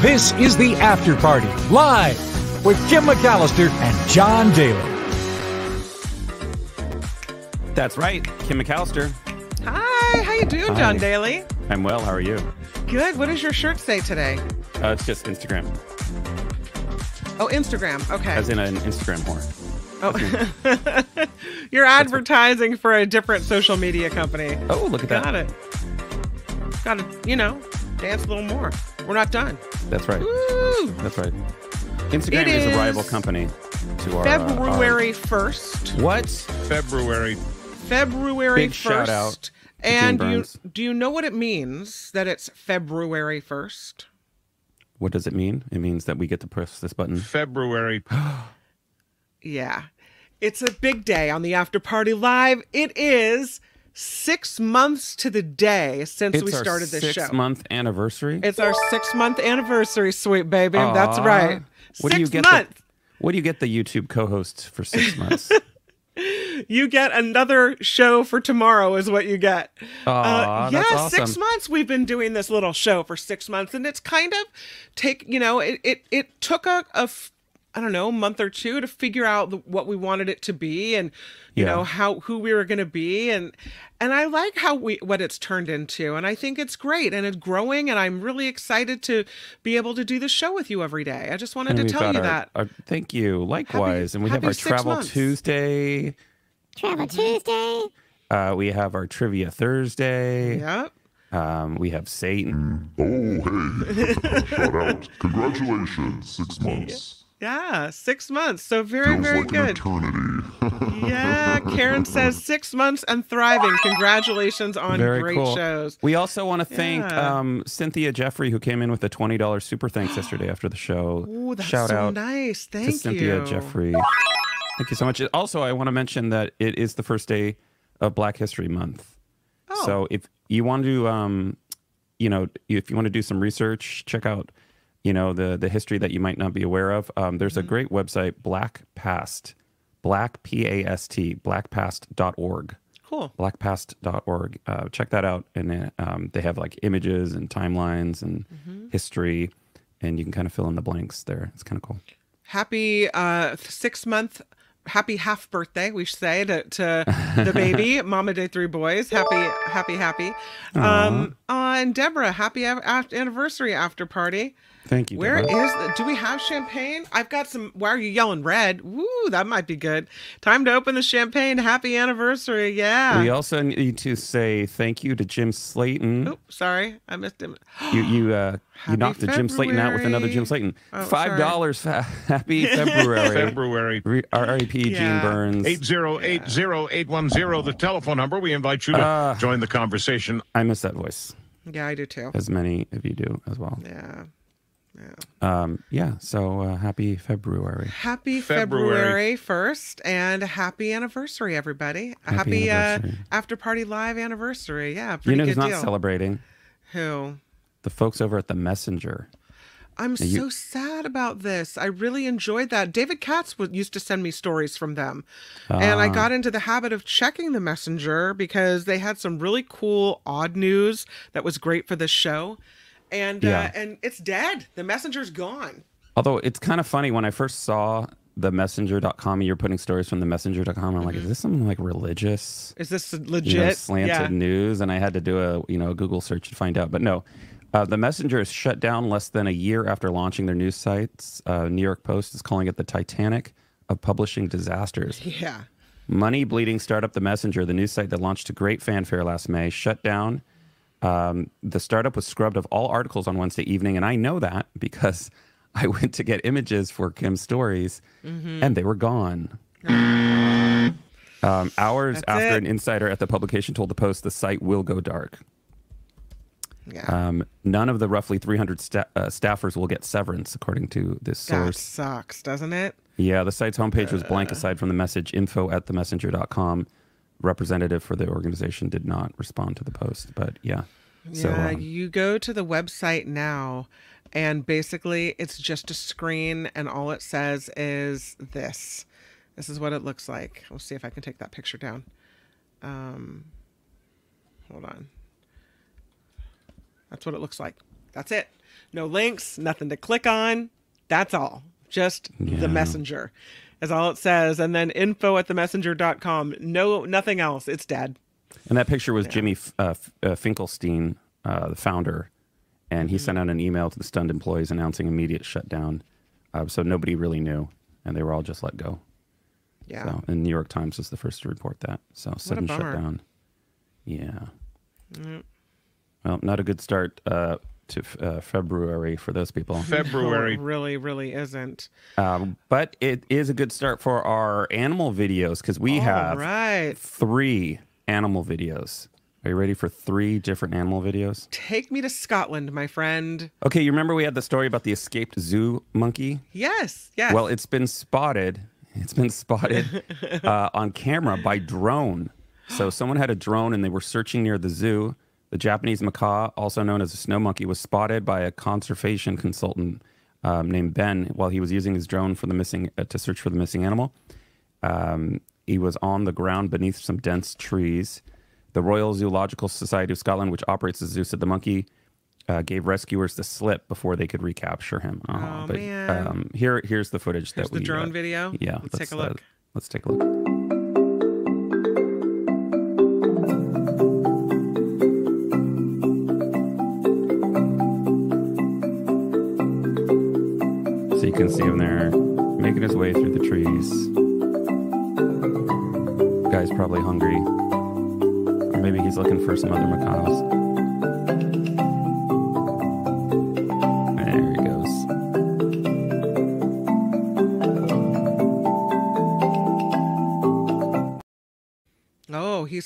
This is the After Party, live with Kim McAllister and John Daly. That's right, Kim McAllister. Hi, how you doing, John Hi. Daly? I'm well. How are you? Good. What does your shirt say today? Uh, it's just Instagram, Oh, Instagram. Okay. as in an Instagram whore. oh. You're advertising for a different social media company. Oh, look at Got that. Got it. Got to, you know, dance a little more. We're not done. That's right. Woo! That's right. Instagram is a rival company to our uh, February 1st. our- what? February. February Big 1st. shout out And Gene you, do you know what it means that it's February 1st? What does it mean? It means that we get to press this button. February. Yeah. It's a big day on the After Party Live. It is six months to the day since It's we started this six show. month anniversary. It's our six month anniversary, sweet baby. That's right. What six do you get? months. The, what do you get the YouTube co-hosts for six months? You get another show for tomorrow, is what you get. Aw, uh, yeah, that's awesome. six months we've been doing this little show for six months, and it's kind of take you know it it, it took a, a f- I don't know month or two to figure out the, what we wanted it to be, and you Yeah. know how who we were going to be, and and I like how we what it's turned into, and I think it's great, and it's growing, and I'm really excited to be able to do the show with you every day. I just wanted And to tell you our- that. our- thank you. Likewise. and we have our Travel months. Tuesday. Travel Tuesday. Uh, we have our Trivia Thursday. Yep. Um, we have Satan. Oh, hey. Shout out. Congratulations. Six months. Yeah, six months. So very, Feels very like good. eternity. Yeah, Karen says six months and thriving. Congratulations on Very great cool. shows. We also want to thank Yeah. um, Cynthia Jeffrey, who came in with a twenty dollars super thanks yesterday after the show. Ooh, that's Shout so out nice. to you, Cynthia. Jeffrey. Thank you so much. Also, I want to mention that it is the first day of Black History Month. Oh. So if you want to, um, you know, if you want to do some research, check out, you know, the the history that you might not be aware of. Um, there's Mm-hmm. a great website, Black Past, Black P A S T, blackpast.org. Cool. blackpast.org. Uh, check that out. And um, they have like images and timelines and Mm-hmm. history, and you can kind of fill in the blanks there. It's kind of cool. Happy uh, six month, happy half birthday, we should say, to, to the baby, Mama Day Three Boys. Happy, happy, happy. Um, uh, and Deborah, happy anniversary after party. Thank you. Where is Deborah. the, do we have champagne? I've got some. Why are you yelling red? Woo, that might be good. Time to open the champagne. Happy anniversary. Yeah. We also need to say thank you to Jim Slayton. Oh, sorry, I missed him. You you uh, you Happy knocked the Jim Slayton out with another Jim February. Slayton. Oh, Five dollars. happy February. February. Re- R.I.P. Gene Yeah. Burns. 8080810, the telephone number. We invite you to Ah. join the conversation. I miss that voice, Yeah, I do too. as many of you do as well. Yeah. Um, yeah. So uh, happy February. Happy February. February 1st and happy anniversary, everybody. A Happy happy, uh, after party live anniversary. Yeah, You know good who's not deal. celebrating? Who? The folks over at the Messenger. I'm you- so sad about this. I really enjoyed that. David Katz would, used to send me stories from them. and I Ah. got into the habit of checking the messenger because they had some really cool odd news that was great for this show. And Yeah. uh, and it's dead. The messenger's gone. Although it's kind of funny when I first saw the messenger.com and you're putting stories from the messenger.com, I'm like, is this something like religious? Is this you know, legit? slanted yeah. news, and I had to do a you know a Google search to find out. But no, uh, the Messenger is shut down less than a year after launching their news sites. Uh, New York Post is calling it the Titanic of publishing disasters. Yeah. Money bleeding startup The Messenger, the news site that launched to great fanfare last May, shut down. Um, the startup was scrubbed of all articles on Wednesday evening, and I know that because I went to get images for Kim's stories, Mm-hmm. and they were gone. Um, hours That's after it. an insider at the publication told the Post the site will go dark. Yeah. Um, none of the roughly 300 sta- uh, staffers will get severance, according to this that source. sucks, doesn't it? Yeah, the site's homepage was Uh. blank aside from the message info at themessenger.com. Representative for the organization did not respond to the post, but yeah. So, Yeah, um, you go to the website now, and basically it's just a screen, and all it says is this. This is what it looks like. We'll see if I can take that picture down. Um, hold on. That's what it looks like. That's it. No links, nothing to click on. That's all. Just Yeah. the messenger is all it says. And then info at themessenger.com. No, nothing else. It's dead. And that picture was Jimmy F- uh, uh, Finkelstein, uh, the founder, and he sent out an email to the stunned employees announcing immediate shutdown. Uh, so nobody really knew, and they were all just let go. Yeah. So, and New York Times was the first to report that. So sudden shutdown. Yeah. Well, not a good start uh, to uh, February for those people. February. No, really, really isn't. Um, but it is a good start for our animal videos because we All have right. three animal videos. Are you ready for three different animal videos? Take me to Scotland, my friend. Okay, you remember we had the story about the escaped zoo monkey? Yes. Yes. Well, it's been spotted. It's been spotted uh, on camera by drone. So someone had a drone and they were searching near the zoo. The Japanese macaque, also known as a snow monkey, was spotted by a conservation consultant um, named Ben while he was using his drone for the missing uh, to search for the missing animal. Um, he was on the ground beneath some dense trees. The Royal Zoological Society of Scotland, which operates the zoo, said the monkey uh, gave rescuers the slip before they could recapture him. Oh, but, man. Um, here, here's the footage Here's that we the drone uh, video? Yeah, Let's take a uh, look. let's take a look. So you can see him there making his way through the trees. Guy's probably hungry. Or maybe he's looking for some other macaques.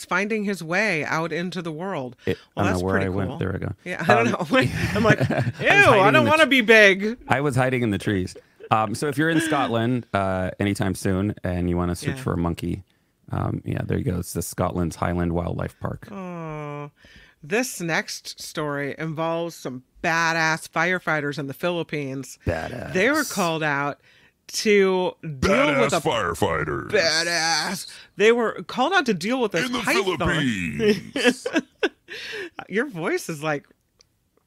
He's finding his way out into the world. It- well, I don't that's know where I cool. went. There we go. Yeah, I don't Um, know. I'm like, ew, hiding I don't want to be big. I was hiding in the trees. Um, so if you're in Scotland uh, anytime soon and you want to search Yeah. for a monkey, um, yeah, there you go. It's the Scotland's Highland Wildlife Park. Oh, this next story involves some badass firefighters in the Philippines. Badass. They were called out to deal Badass with a firefighters. badass. They were called out to deal with this In the. Philippines. Your voice is like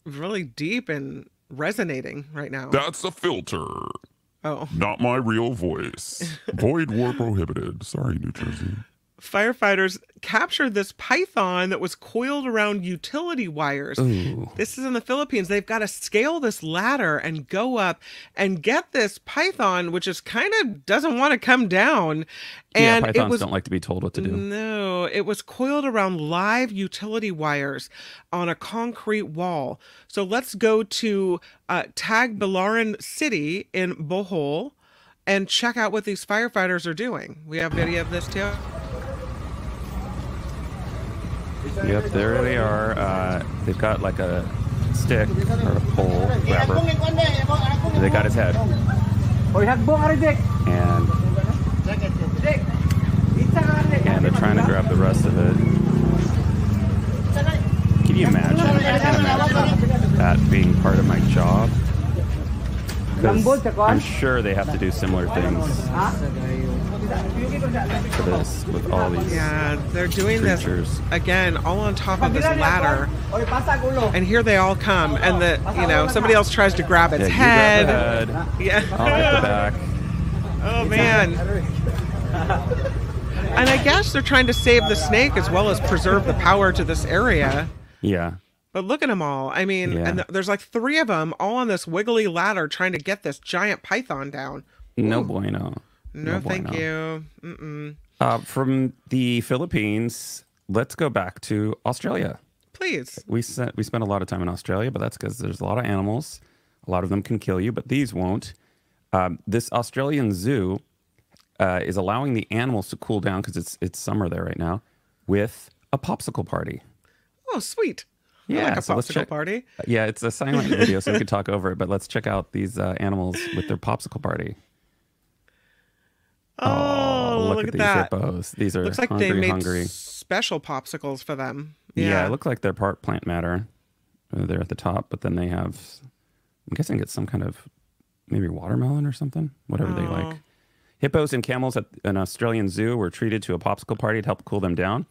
really deep and resonating right now. That's a filter. oh. Not my real voice. Void war prohibited. Sorry, New Jersey. Firefighters captured this python that was coiled around utility wires. Ooh. This is in the Philippines. They've got to scale this ladder and go up and get this python, which is kind of doesn't want to come down. And yeah, it pythons was don't like to be told what to do. no, it was coiled around live utility wires on a concrete wall. So let's go to uh, Tagbilaran City in Bohol and check out what these firefighters are doing. We have video of this too. Yep, there they are. Uh, they've got like a stick or a pole grabber. They got his head. Oh, he has a bone already. And and they're trying to grab the rest of it. Can you imagine? Imagine that being part of my job. I'm sure they have to do similar things to this with all these. Yeah, they're doing this again, all on top of this ladder. And here they all come, and the you know somebody else tries to grab its Yeah, you head. grab head. Yeah. I'll get the back. Oh man. And I guess they're trying to save the snake as well as preserve the power to this area. Yeah. But look at them all. I mean, Yeah. and th- there's like three of them all on this wiggly ladder trying to get this giant python down. No bueno. No, thank bueno. you. Mm-mm. Uh, from the Philippines, let's go back to Australia. Please. We spent we spent a lot of time in Australia, but that's because there's a lot of animals. A lot of them can kill you, but these won't. Um, this Australian zoo uh, is allowing the animals to cool down because it's it's summer there right now with a popsicle party. Oh, sweet. I Yeah, like a so popsicle check- party. Yeah, it's a silent video, so we could talk over it. But let's check out these uh, animals with their popsicle party. Oh, look, at, at, these that. hippos. These are Looks like hungry, they made hungry. special popsicles for them. Yeah. Yeah. it looks like they're part plant matter. Uh, They're at the top, but then they have, I'm guessing it's some kind of maybe watermelon or something, whatever they Oh. like. Hippos and camels at an Australian zoo were treated to a popsicle party to help cool them down.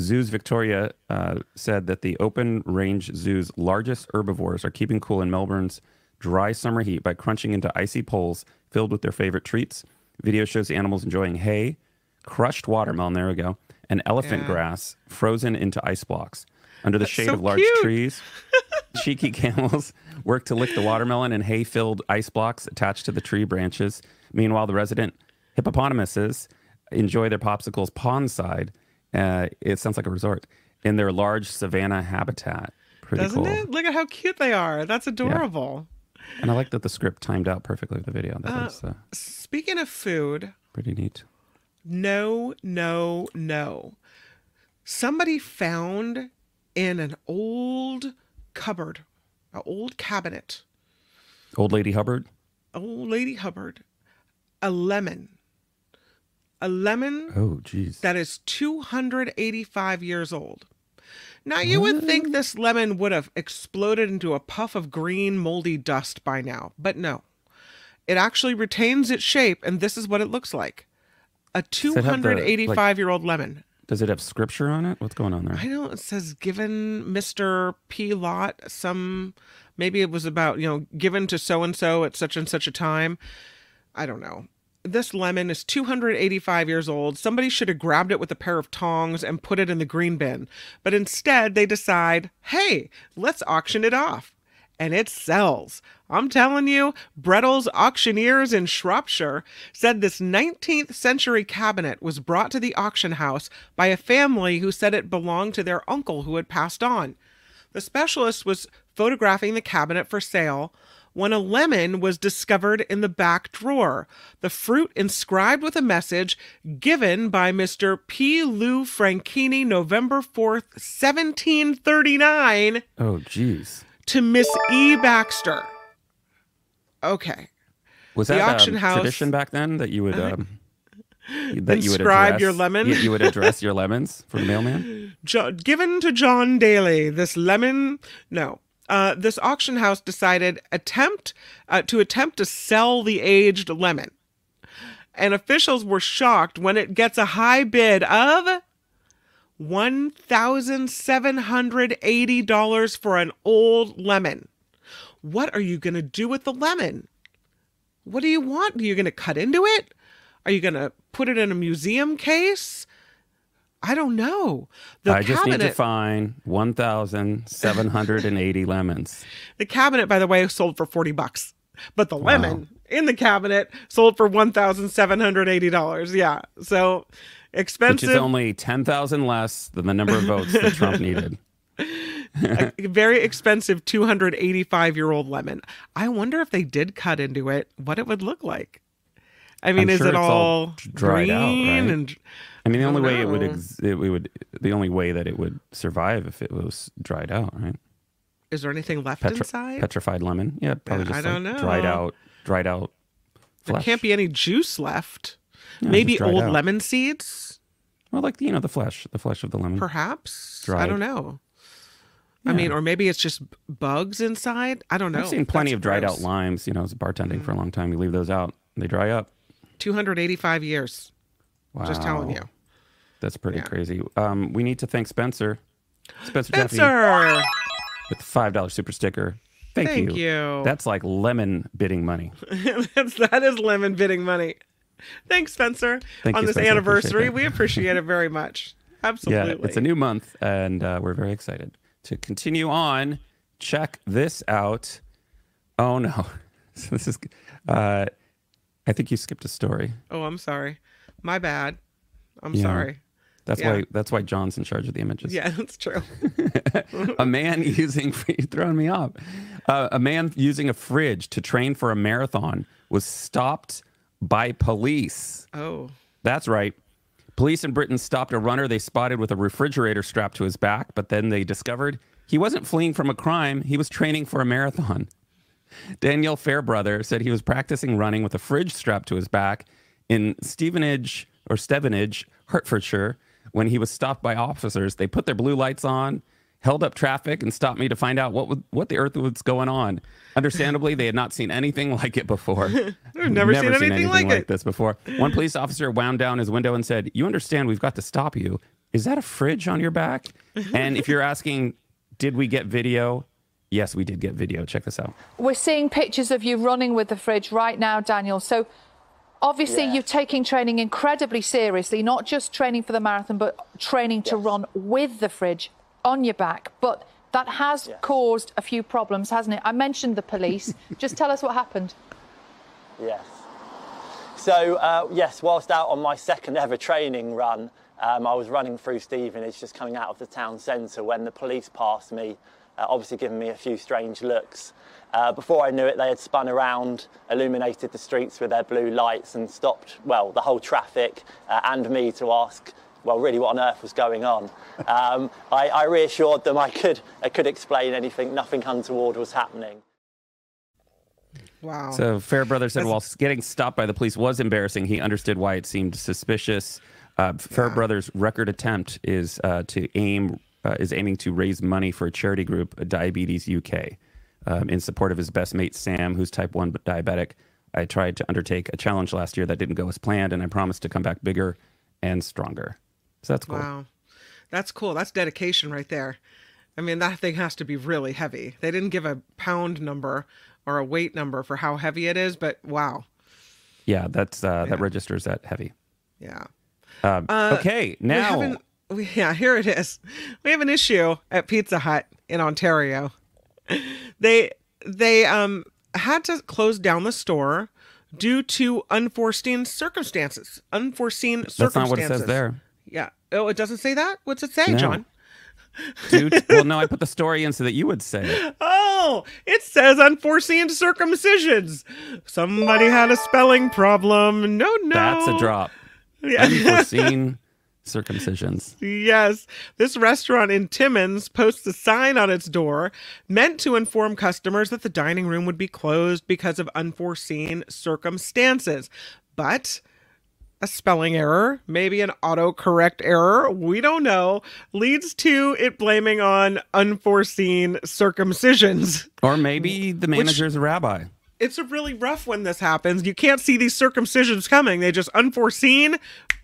Zoos Victoria uh, said that the open range zoo's largest herbivores are keeping cool in Melbourne's dry summer heat by crunching into icy poles filled with their favorite treats. Video shows the animals enjoying hay, crushed watermelon, there we go, and elephant Yeah. grass frozen into ice blocks. Under the That's shade so of large cute. trees, cheeky camels work to lick the watermelon and hay filled ice blocks attached to the tree branches. Meanwhile, the resident hippopotamuses enjoy their popsicles pondside. Uh, it sounds like a resort in their large savanna habitat. Pretty Doesn't cool. it? Look at how cute they are. That's adorable. And I like that the script timed out perfectly with the video. That was uh, Speaking of food, pretty neat. no, no, no. Somebody found in an old cupboard, an old cabinet, Old Lady Hubbard. old lady Hubbard, a lemon. A lemon Oh, geez. that is 285 years old. Now, you would think this lemon would have exploded into a puff of green, moldy dust by now, but no. It actually retains its shape, and this is what it looks like a it have the, like- 285 year old lemon. Does it have scripture on it? What's going on there? I know it says given Mr. P. Lot some, maybe it was about, you know, given to so and so at such and such a time. I don't know. This lemon is 285 years old. Somebody should have grabbed it with a pair of tongs and put it in the green bin. But instead, they decide, hey, let's auction it off. And it sells. I'm telling you, Brettells Auctioneers in Shropshire said this 19th century cabinet was brought to the auction house by a family who said it belonged to their uncle who had passed on. The specialist was photographing the cabinet for sale when a lemon was discovered in the back drawer. The fruit inscribed with a message given by Mr. P. Lu Franchini November 4th, 1739 Oh, geez. to Miss E. Baxter. Okay. Was that The auction um, house- tradition back then that you would um, that you would address, your lemon? You, you would address your lemons for the mailman? Jo- given to John Daly, this lemon. No. Uh, this auction house decided attempt uh, to attempt to sell the aged lemon, and officials were shocked when it gets a high bid of one thousand seven hundred eighty dollars for an old lemon. What are you gonna do with the lemon? What do you want? Are you gonna cut into it? Are you gonna put it in a museum case? I don't know. The I just need to find 1,780 lemons. the cabinet, by the way, sold for forty bucks, but the lemon in the cabinet sold for one thousand seven hundred eighty dollars. Yeah, so expensive. Which is only 10,000 less than the number of votes that Trump needed. a very expensive 285 year old lemon. I wonder if they did cut into it, what it would look like. I mean, I'm is sure it all all dried green out, right? and I mean, the only way it would ex- it, we would the only way that it would survive if it was dried out, right? is there anything left Petri- inside? petrified lemon, yeah, probably Yeah, just I don't like dried out, dried out. there can't be any juice left. Yeah, Maybe old out. lemon seeds, Well, like you know, the flesh, the flesh of the lemon. perhaps. I don't know. I mean, or maybe it's just bugs inside. I don't know. I've seen plenty That's of dried gross. out limes. You know, I was bartending Mm. for a long time. You leave those out, they dry up. 285 years. Wow. Just telling you. That's pretty Yeah. crazy. Um, we need to thank Spencer. Spencer Jeffy Spencer, with the five dollar super sticker. Thank, you. thank you. That's like lemon bidding money. That's, that is lemon bidding money. Thanks, Spencer. Thank on you, this Spencer. I appreciate anniversary, we appreciate it very much. Absolutely. Yeah, it's a new month, and uh, we're very excited to continue on. Check this out. Oh no, so this is. Uh, I think you skipped a story. Oh, I'm sorry. My bad. I'm Yeah. sorry. That's Yeah. why. That's why John's in charge of the images. Yeah, that's true. a man using you're throwing me off. Uh, a man using a fridge to train for a marathon was stopped by police. Oh, That's right. Police in Britain stopped a runner they spotted with a refrigerator strapped to his back, but then they discovered he wasn't fleeing from a crime. He was training for a marathon. Daniel Fairbrother said he was practicing running with a fridge strapped to his back in Stevenage or Stevenage, Hertfordshire, when he was stopped by officers. They put their blue lights on, held up traffic, and stopped me to find out what would, what the earth was going on. Understandably, they had not seen anything like it before. I've never, seen, anything, like, it. this before. One police officer wound down his window and said, "You understand? We've got to stop you. is that a fridge on your back? and if you're asking, did we get video? Yes, we did get video. Check this out. We're seeing pictures of you running with the fridge right now, Daniel. So obviously Yeah. you're taking training incredibly seriously, not just training for the marathon, but training to Yes. run with the fridge on your back. But that has Yes. caused a few problems, hasn't it? I mentioned the police. just tell us what happened. Yes. So, uh, yes, whilst out on my second ever training run, um, I was running through Stevenage, just coming out of the town centre, when the police passed me, uh, obviously giving me a few strange looks. Uh, before I knew it, they had spun around, illuminated the streets with their blue lights, and stopped, well, the whole traffic uh, and me to ask, well, really, what on earth was going on? Um, I, I reassured them I could, I could explain anything, nothing untoward was happening. Wow. So Fairbrother said That's- while getting stopped by the police was embarrassing, he understood why it seemed suspicious. Uh, Fairbrother's record attempt is uh, to aim uh, is aiming to raise money for a charity group, Diabetes UK, um, in support of his best mate Sam, who's type one diabetic. I tried to undertake a challenge last year that didn't go as planned, and I promised to come back bigger and stronger. So that's cool. Wow. That's cool. That's dedication right there. I mean, that thing has to be really heavy. They didn't give a pound number or a weight number for how heavy it is, but wow. Yeah, that's uh, that registers that heavy. Yeah. Um, okay, now haven't- we- yeah, here it is. We have an issue at Pizza Hut in Ontario. They they um had to close down the store due to unforeseen circumstances. Unforeseen that's circumstances. not what it says there. Yeah. Oh, it doesn't say that. What's it say, No. John? Dude, well, no, I put the story in so that you would say it. Oh, it says unforeseen circumcisions. Somebody had a spelling problem. No, no. That's a drop. Yeah. Unforeseen circumcisions. Yes. This restaurant in Timmins posts a sign on its door meant to inform customers that the dining room would be closed because of unforeseen circumstances. But a spelling error, maybe an autocorrect error, we don't know, leads to it blaming on unforeseen circumcisions. Or maybe the manager's a rabbi. it's a really rough when this happens. You can't see these circumcisions coming. They just unforeseen,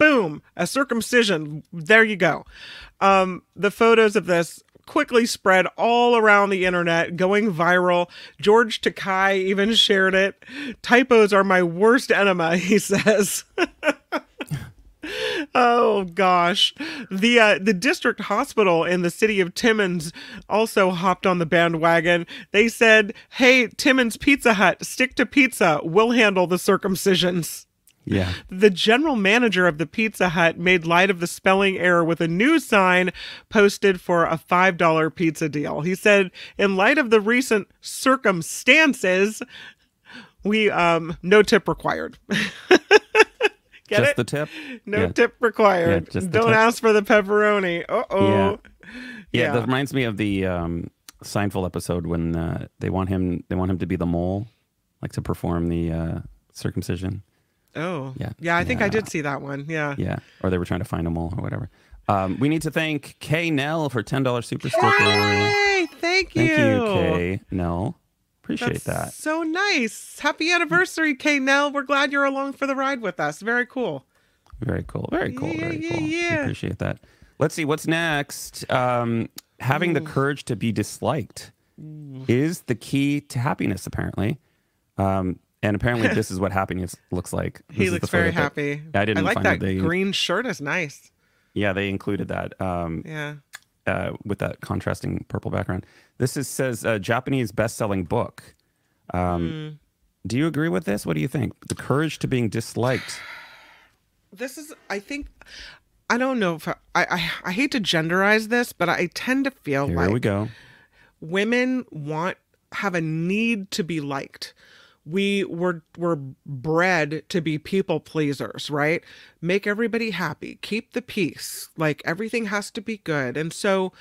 boom, a circumcision. There you go. Um, the photos of this quickly spread all around the internet, going viral. George Takei even shared it. Typos are my worst enema, he says. Oh gosh, the uh, the district hospital in the city of Timmins also hopped on the bandwagon. They said, "Hey, Timmins Pizza Hut, stick to pizza. We'll handle the circumcisions." Yeah. The general manager of the Pizza Hut made light of the spelling error with a new sign posted for a $5 pizza deal. He said, "In light of the recent circumstances, we um no tip required." Get Just it? the tip. No Yeah. tip required. Yeah, just Don't tip. ask for the pepperoni. Uh oh. Yeah. Yeah, Yeah. that reminds me of the um, Seinfeld episode when uh, they want him they want him to be the mole, like to perform the uh, circumcision. Oh. Yeah. Yeah, I think I did see that one. Yeah. Yeah, or they were trying to find them all or whatever. Um, we need to thank Kay Nell for ten dollars super sticker. Hey, thank you. Thank you, Kay Nell. Appreciate That's that. so nice. Happy anniversary, Kay Nell. We're glad you're along for the ride with us. Very cool. Very cool. Very cool. Yeah, very yeah, cool. Yeah. appreciate that. Let's see what's next. Um, having the courage to be disliked is the key to happiness, apparently. Um, and apparently, this is what happiness looks like. This He looks very photo that- happy. I didn't like find that they, green shirt is nice. Yeah, they included that. Um, Yeah. uh, with that contrasting purple background. This is says uh, Japanese best-selling book. Um, Hmm. Do you agree with this? What do you think? The courage to being disliked. This is I think I don't know if I I, I hate to genderize this, but I tend to feel Here like we go. women want have a need to be liked we were were bred to be people pleasers right? Make everybody happy. Keep the peace. Like everything has to be good. And so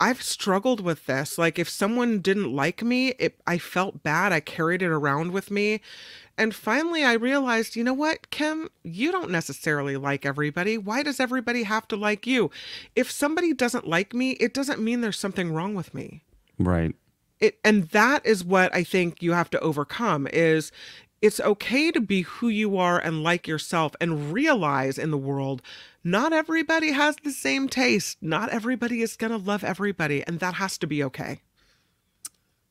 i've struggled with this. Like if someone didn't like me it i felt bad. I carried it around with me. And finally i realized you know what kim? You don't necessarily like everybody. Why does everybody have to like you? If somebody doesn't like me it doesn't mean there's something wrong with me. Right. It and that is what i think you have to overcome is it's okay to be who you are and like yourself and realize in the world not everybody has the same taste. Not everybody is going to love everybody, and that has to be okay.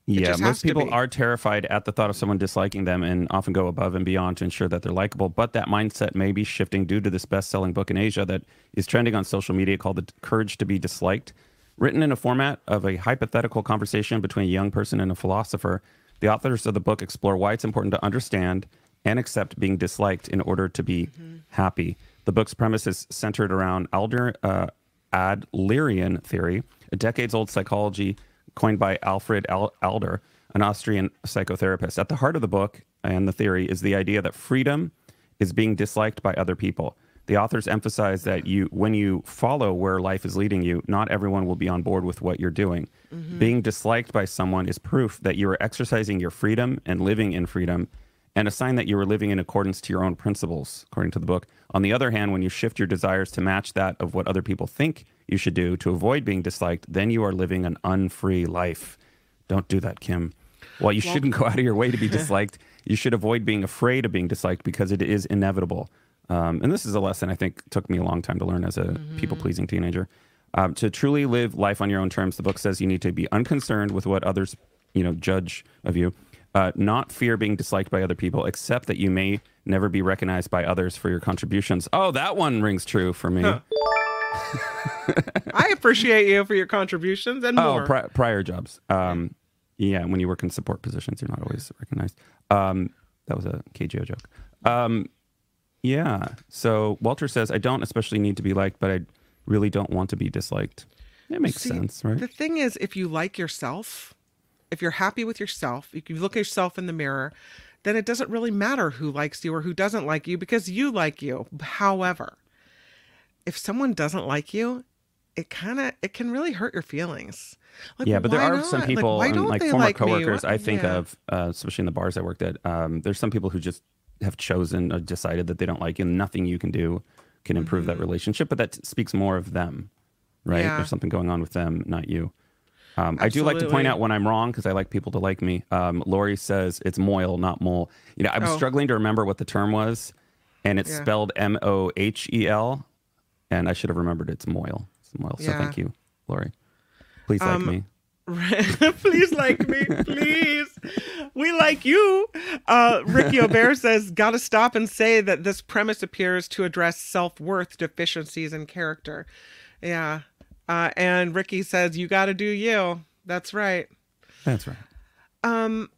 Yeah, most people are terrified at the thought of someone disliking them and often go above and beyond to ensure that they're likable. But that mindset may be shifting due to this best selling book in Asia that is trending on social media called The Courage to Be Disliked. Written in a format of a hypothetical conversation between a young person and a philosopher, the authors of the book explore why it's important to understand and accept being disliked in order to be happy. The book's premise is centered around Alder, uh, Adlerian theory, a decades old psychology coined by Alfred Al- Alder, an Austrian psychotherapist. At the heart of the book and the theory is the idea that freedom is being disliked by other people. The authors emphasize that you, when you follow where life is leading you, not everyone will be on board with what you're doing. Mm-hmm. Being disliked by someone is proof that you are exercising your freedom and living in freedom, and a sign that you are living in accordance to your own principles, according to the book. On the other hand, when you shift your desires to match that of what other people think you should do to avoid being disliked, then you are living an unfree life. Don't do that, Kim. While you shouldn't go out of your way to be disliked, you should avoid being afraid of being disliked because it is inevitable. Um, and this is a lesson I think took me a long time to learn as a people pleasing teenager. Um, to truly live life on your own terms, the book says you need to be unconcerned with what others, you know, judge of you. Uh, not fear being disliked by other people, except that you may never be recognized by others for your contributions. Oh, that one rings true for me. I appreciate you for your contributions and Oh, more. pri- prior jobs. Um, yeah, when you work in support positions, you're not always recognized. Um, that was a KGO joke. Um, yeah. So Walter says, I don't especially need to be liked, but I really don't want to be disliked. It makes See, sense, right? The thing is, if you like yourself, if you're happy with yourself, if you look at yourself in the mirror, then it doesn't really matter who likes you or who doesn't like you because you like you. However, if someone doesn't like you, it kind of it can really hurt your feelings. Like, yeah, but there are some people, like, don't like former like coworkers, I think yeah. of, uh, especially in the bars I worked at. Um, there's some people who just have chosen or decided that they don't like you, and nothing you can do can improve that relationship. But that speaks more of them, right? Mm-hmm. Yeah. There's something going on with them, not you. Um, I do like to point out when I'm wrong because I like people to like me. Um, Lori says it's moil, not mole. You know, I was Oh. struggling to remember what the term was, and it's Yeah. spelled M O H E L, and I should have remembered it's moil. It's moil. So Yeah. thank you, Lori. Please like Um, me. please like me, please. We like you. Uh, Ricky O'Bear says, "Got to stop and say that this premise appears to address self-worth deficiencies in character." Yeah, uh, and Ricky says, "You got to do you." That's right. That's right. Um,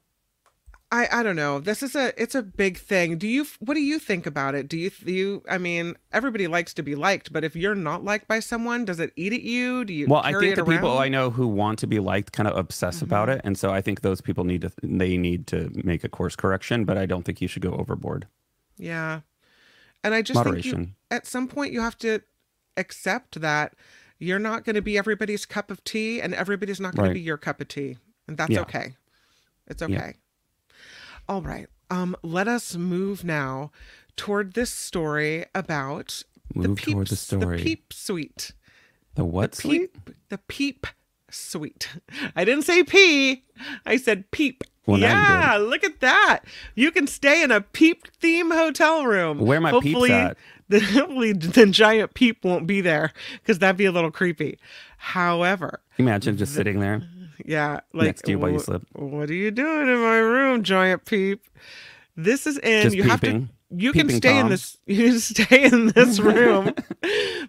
I I don't know. This is a it's a big thing. Do you what do you think about it? Do you do you I mean everybody likes to be liked, but if you're not liked by someone, does it eat at you? Do you Well, I think the people around? Mm-hmm. I know who want to be liked kind of obsess about it, and so I think those people need to they need to make a course correction. But I don't think you should go overboard. Yeah. And I just think you, Moderation. at some point you have to accept that you're not going to be everybody's cup of tea and everybody's not going Right. to be your cup of tea. And that's Yeah. okay. It's okay. All right. Um let us move now toward this story about the Move peeps, toward the story. the peep suite. The what the suite? peep the peep suite. I didn't say pee. I said peep. Well, yeah, look at that. You can stay in a peep theme hotel room. Where my peeps hopefully, at? The, hopefully the giant peep won't be there because that'd be a little creepy. However, Imagine just sitting there. Yeah, like Next to you while you wh- What are you doing in my room, giant peep? This is in. Just you have to. peeping. You can Peeping stay in this. You can stay in this room,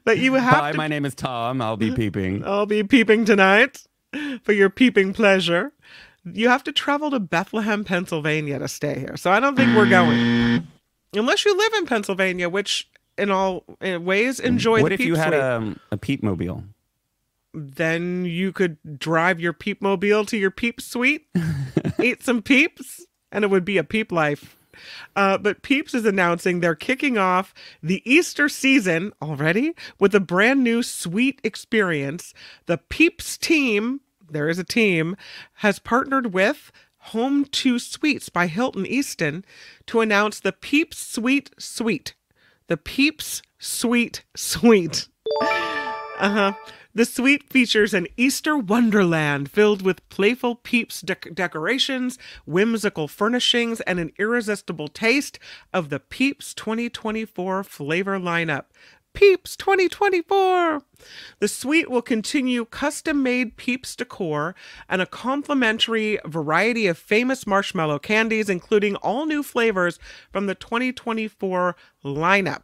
but you have Hi, to my name is Tom. I'll be peeping. I'll be peeping tonight for your peeping pleasure. You have to travel to Bethlehem, Pennsylvania to stay here. So I don't think we're going. Unless you live in Pennsylvania, which in all in ways enjoy what the if you had a, a peep mobile? Then you could drive your peep mobile to your peep suite, eat some peeps, and it would be a peep life. Uh, but Peeps is announcing they're kicking off the Easter season already with a brand new sweet experience. The Peeps team, there is a team, has partnered with Home2 Suites by Hilton Easton to announce the Peeps Sweet Suite. The Peeps Sweet Suite. The suite features an Easter wonderland filled with playful peeps dec- decorations, whimsical furnishings, and an irresistible taste of the Peeps 2024 flavor lineup. Peeps 2024! The suite will continue custom made Peeps decor and a complimentary variety of famous marshmallow candies, including all new flavors from the 2024 lineup.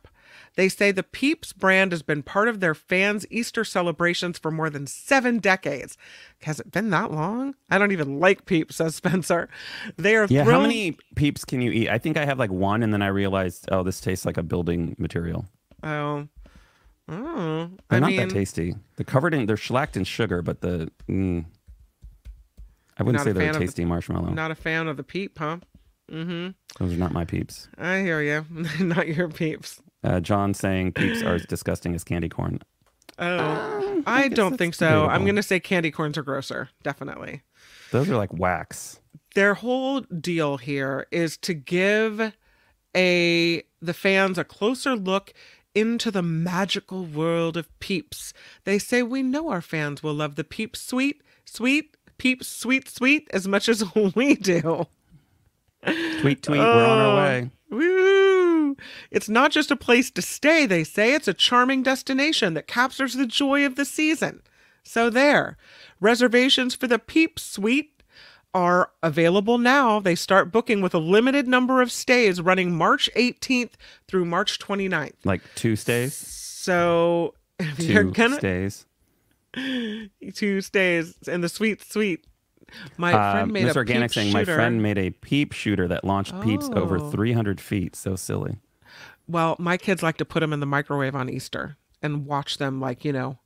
They say the Peeps brand has been part of their fans' Easter celebrations for more than seven decades. Has it been that long? I don't even like Peeps, says Spencer. They are Yeah, thrilled. how many peeps can you eat? I think I have like one, and then I realized, oh, this tastes like a building material. Oh, oh. They're I not mean, that tasty. They're covered in, they're shellacked in sugar, but the, mm, I wouldn't say they're a of the- tasty marshmallow. not a fan of the Peep, huh? Mm-hmm. Those are not my peeps. I hear you. not your Peeps. Uh, John saying peeps are as disgusting as candy corn. Oh, I, guess don't think so. I'm going to say candy corns are grosser. Definitely. Those are like wax. their whole deal here is to give a the fans a closer look into the magical world of peeps. They say we know our fans will love the peeps sweet, sweet, peeps sweet, sweet as much as we do. Tweet, tweet, we're on Oh. our way. It's not just a place to stay, they say. It's a charming destination that captures the joy of the season. So, there. Reservations for the Peep Suite are available now. They start booking with a limited number of stays running March 18th through March 29th. Like two stays, So, if you're two gonna stays. two stays in the Sweet Suite. My friend Um, made Mr. a Organic peep saying my shooter. friend made a peep shooter that launched peeps over Oh. 300 feet. So silly. Well, my kids like to put them in the microwave on Easter and watch them like, you know,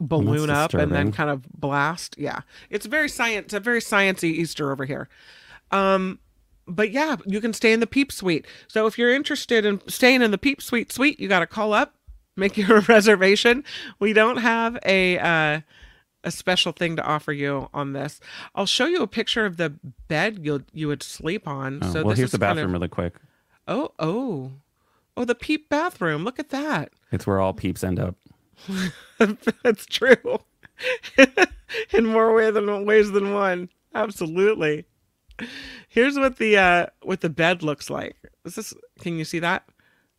balloon up and then kind of blast. Yeah. It's very science, a very sciencey Easter over here. Um but yeah, you can stay in the Peep Suite. So if you're interested in staying in the Peep Suite suite, you got to call up, make your reservation. We don't have a uh a special thing to offer you on this. I'll show you a picture of the bed you you would sleep on. Oh, so well, here's the kind bathroom of- really quick. Oh, oh. Oh, the peep bathroom. Look at that. It's where all peeps end up. That's true. In more way than ways than one. Absolutely. Here's what the uh what the bed looks like. Is this can you see that?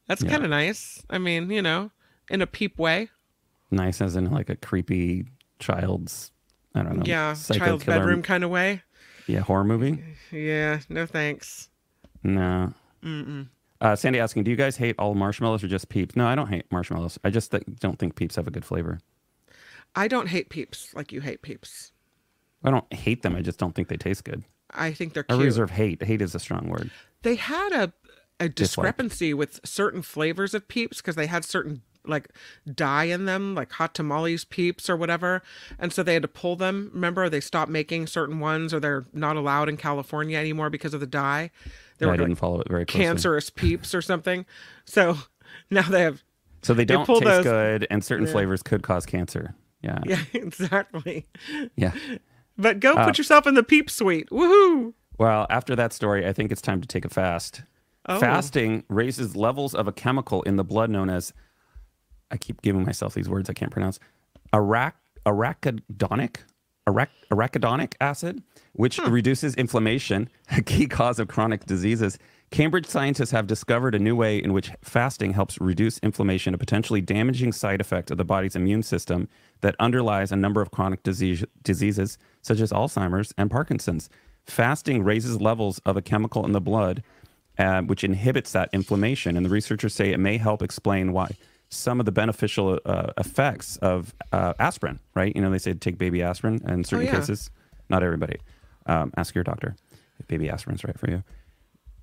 That's Yeah. kind of nice. I mean, you know, in a peep way. Nice as in like a creepy child's, I don't know. yeah, child's killer- bedroom kind of way. Yeah, horror movie? Yeah, no thanks. No. Uh, Sandy asking, do you guys hate all marshmallows or just peeps? No, I don't hate marshmallows. I just th- don't think peeps have a good flavor. I don't hate peeps like you hate peeps. I don't hate them. I just don't think they taste good. I think they're Cute. I reserve hate. Hate is a strong word. they had a a discrepancy with certain flavors of peeps because they had certain like dye in them like hot tamales peeps or whatever and so they had to pull them remember they stopped making certain ones or they're not allowed in california anymore because of the dye they were I didn't like follow it very closely. cancerous peeps or something so now they have So they don't taste those- good, and certain Yeah. flavors could cause cancer. Yeah. yeah exactly Yeah. but go Uh, put yourself in the peep suite woohoo Well, after that story, I think it's time to take a fast. Oh. Fasting raises levels of a chemical in the blood known as, I keep giving myself these words I can't pronounce, arac- arachidonic, arac- arachidonic acid, which reduces inflammation, a key cause of chronic diseases. Cambridge scientists have discovered a new way in which fasting helps reduce inflammation, a potentially damaging side effect of the body's immune system that underlies a number of chronic disease, diseases such as Alzheimer's and Parkinson's. Fasting raises levels of a chemical in the blood uh, which inhibits that inflammation. And the researchers say it may help explain why some of the beneficial uh, effects of uh, aspirin, right? You know, they say take baby aspirin in certain yeah. cases. Not everybody. Um, ask your doctor if baby aspirin's right for you.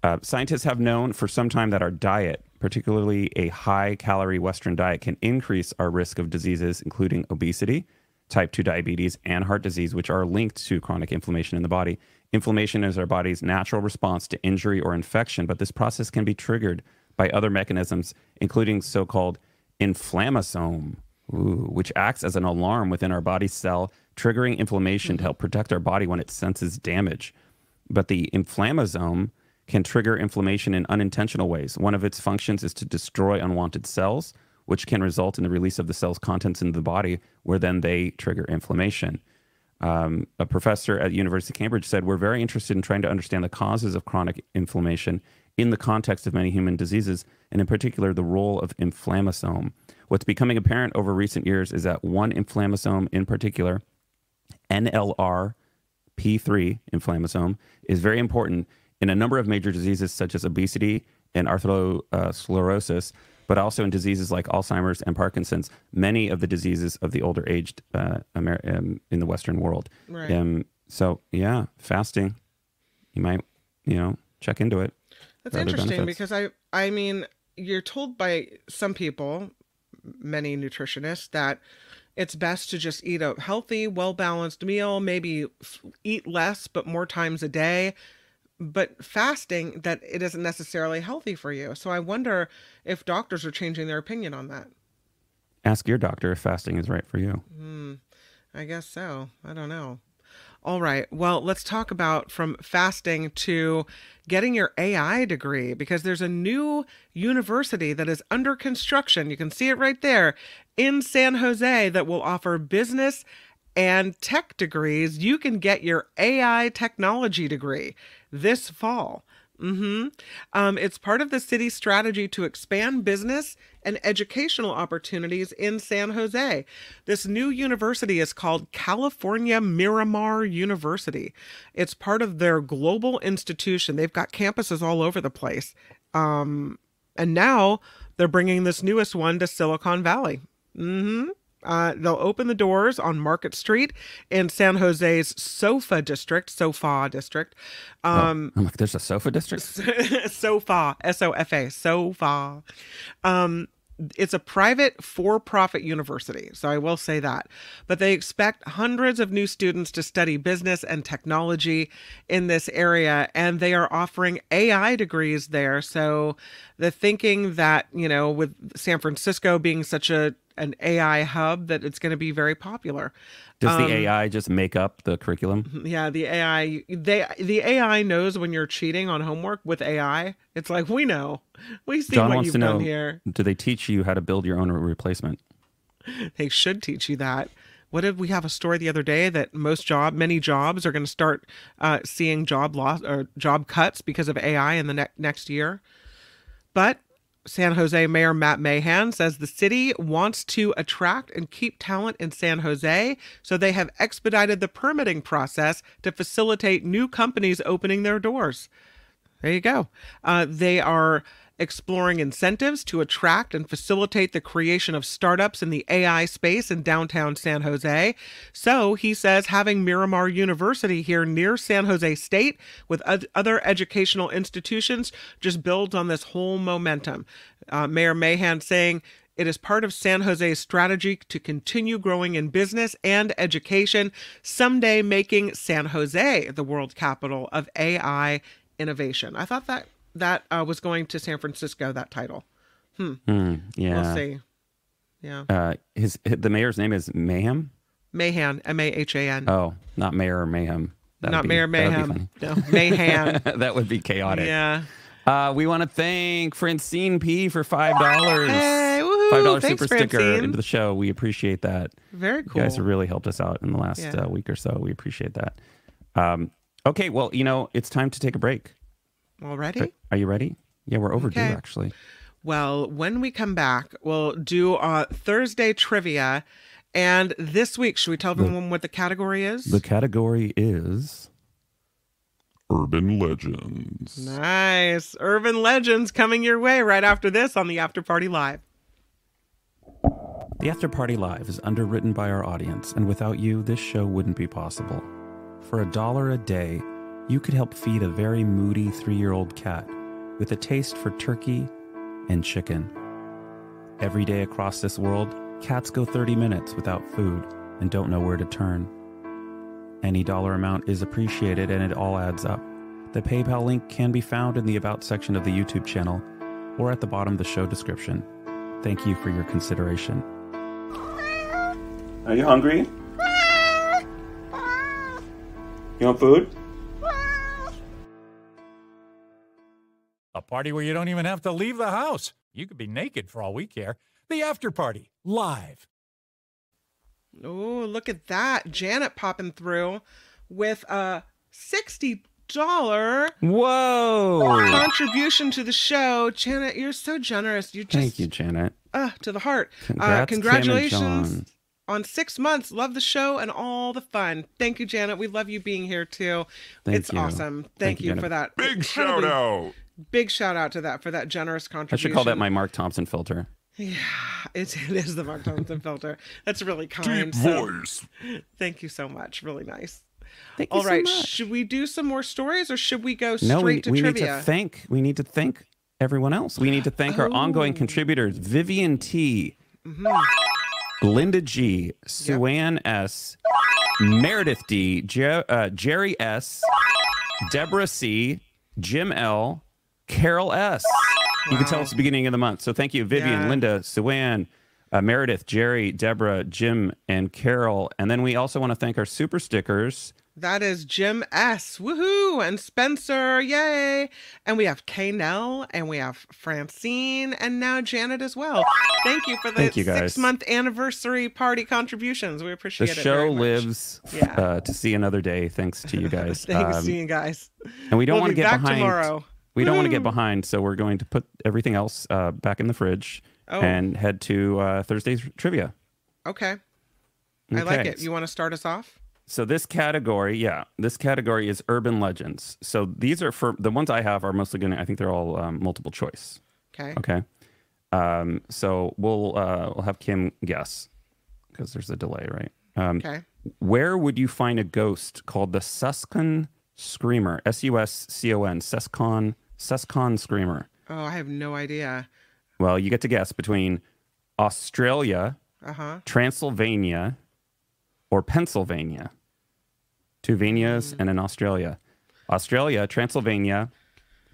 Uh, scientists have known for some time that our diet, particularly a high calorie Western diet, can increase our risk of diseases, including obesity, type 2 diabetes, and heart disease, which are linked to chronic inflammation in the body. Inflammation is our body's natural response to injury or infection, but this process can be triggered by other mechanisms, including so called inflammasome, ooh, which acts as an alarm within our body's cell, triggering inflammation to help protect our body when it senses damage. But the inflammasome can trigger inflammation in unintentional ways. One of its functions is to destroy unwanted cells, which can result in the release of the cell's contents into the body, where then they trigger inflammation. Um, a professor at University of Cambridge said, "We're very interested in trying to understand the causes of chronic inflammation in the context of many human diseases, and in particular, the role of inflammasome. What's becoming apparent over recent years is that one inflammasome in particular, NLR P3 inflammasome, is very important in a number of major diseases such as obesity and atherosclerosis, but also in diseases like Alzheimer's and Parkinson's, many of the diseases of the older aged uh, Amer- um, in the Western world. Right. Um, so, yeah, fasting, you might, you know, check into it. That's interesting because I I mean you're told by some people, many nutritionists, that it's best to just eat a healthy, well balanced meal, maybe f- eat less but more times a day. But fasting, that it isn't necessarily healthy for you. So I wonder if doctors are changing their opinion on that. Ask your doctor if fasting is right for you. Hmm. I guess so. I don't know. All right. Well, let's talk about from fasting to getting your AI degree because there's a new university that is under construction. You can see it right there in San Jose that will offer business and tech degrees. You can get your AI technology degree this fall. Mm-hmm. Um, it's part of the city's strategy to expand business and educational opportunities in San Jose. This new university is called California Miramar University. It's part of their global institution. They've got campuses all over the place. Um, and now they're bringing this newest one to Silicon Valley. Mm-hmm. Uh, they'll open the doors on Market Street in San Jose's SOFA district, SOFA district. Um, I'm like, there's a sofa district? SOFA, S O F A, SOFA. Um, it's a private for profit university, so I will say that. But they expect hundreds of new students to study business and technology in this area, and they are offering AI degrees there. So the thinking that, you know, with San Francisco being such a an AI hub, that it's going to be very popular. Does Um, the AI just make up the curriculum? Yeah, the AI they the AI knows when you're cheating on homework with AI. It's like we know. We see John what wants you've to know done here. do they teach you how to build your own replacement? They should teach you that. What did we have a story the other day that most job many jobs are going to start uh, seeing job loss or job cuts because of AI in the ne- next year. But San Jose Mayor Matt Mahan says the city wants to attract and keep talent in San Jose, so they have expedited the permitting process to facilitate new companies opening their doors. There you go. Uh, they are exploring incentives to attract and facilitate the creation of startups in the AI space in downtown San Jose. So he says having Miramar University here near San Jose State with other educational institutions just builds on this whole momentum. Uh, Mayor Mahan saying, it is part of San Jose's strategy to continue growing in business and education, someday making San Jose the world capital of AI innovation. I thought that that uh, was going to San Francisco. That title. Hmm, We'll yeah. see. Yeah, Uh, his the mayor's name is Mayhem. Mahan, M A H A N. Oh, not Mayor Mayhem. That'd Not be- Mayor that would be Mayhem. No, funny. that would be chaotic. yeah. Uh, we want to thank Francine P for five dollars. Hey. Five dollars super sticker into the show. We appreciate that. Very cool. You guys have really helped us out in the last Yeah. uh, week or so. We appreciate that. Um, okay, well, you know, it's time to take a break. Already? Are you ready? Yeah, we're overdue Okay. actually. Well, when we come back, we'll do uh, Thursday trivia. And this week, should we tell everyone what the category is? The category is Urban legends. Nice. Urban Legends coming your way right after this on the After Party Live. The After Party Live is underwritten by our audience, and without you, this show wouldn't be possible. For a dollar a day, you could help feed a very moody three year old cat with a taste for turkey and chicken. Every day across this world, cats go 30 minutes without food and don't know where to turn. Any dollar amount is appreciated and it all adds up. The PayPal link can be found in the About section of the YouTube channel or at the bottom of the show description. Thank you for your consideration. Are you hungry? You want food? A party where you don't even have to leave the house. You could be naked for all we care. The After Party, live. Oh, look at that. Janet popping through with a $60 Whoa! contribution to the show. Janet, you're so generous. You just Thank you, Janet. uh, to the heart. Congrats, uh, congratulations on six months. Love the show and all the fun. Thank you, Janet. We love you being here too. Thank it's you. awesome. Thank, Thank you, you, Janet. for that. Big shout out. Big shout out to that for that generous contribution. I should call that my Mark Thompson filter. Yeah, it, it is the Mark Thompson filter. That's really Deep kind. So, voice. thank you so much. Really nice. Thank you All so right, much. should we do some more stories or should we go straight no, we, to we need trivia? to thank. We need to thank everyone else. We need to thank our ongoing Oh. contributors: Vivian T, Mm-hmm. Linda G, Suanne S, Meredith D, Je- uh, Jerry S, Deborah C, Jim L, Carol S. You can tell it's the beginning of the month. So thank you, Vivian, Yeah. Linda, Suanne, uh, Meredith, Jerry, Deborah, Jim, and Carol. And then we also want to thank our super stickers. That is Jim S. Woohoo! And Spencer, yay! And we have Kay Nell, and we have Francine, and now Janet as well. Thank you for the you, six month anniversary party contributions. We The appreciate it. show very much. lives Yeah. uh, to see another day, thanks to you guys. Thanks Um, to you guys. and we don't We'll want to get back behind. tomorrow. We don't want to get behind, so we're going to put everything else uh, back in the fridge Oh. and head to uh, Thursday's trivia. Okay. I like it. You want to start us off? So this category, yeah, this category is urban legends. So these are for the ones I have are mostly going to. I think they're all um, multiple choice. Okay. Okay. Um, so we'll uh, we'll have Kim guess because there's a delay, right? Um, Okay. Where would you find a ghost called the Suscon Screamer? S U S C O N. Suscon Suscon Screamer. Oh, I have no idea. Well, you get to guess between Australia, Uh huh. Transylvania, or Pennsylvania. Two Vanias and an Australia. Australia, Transylvania,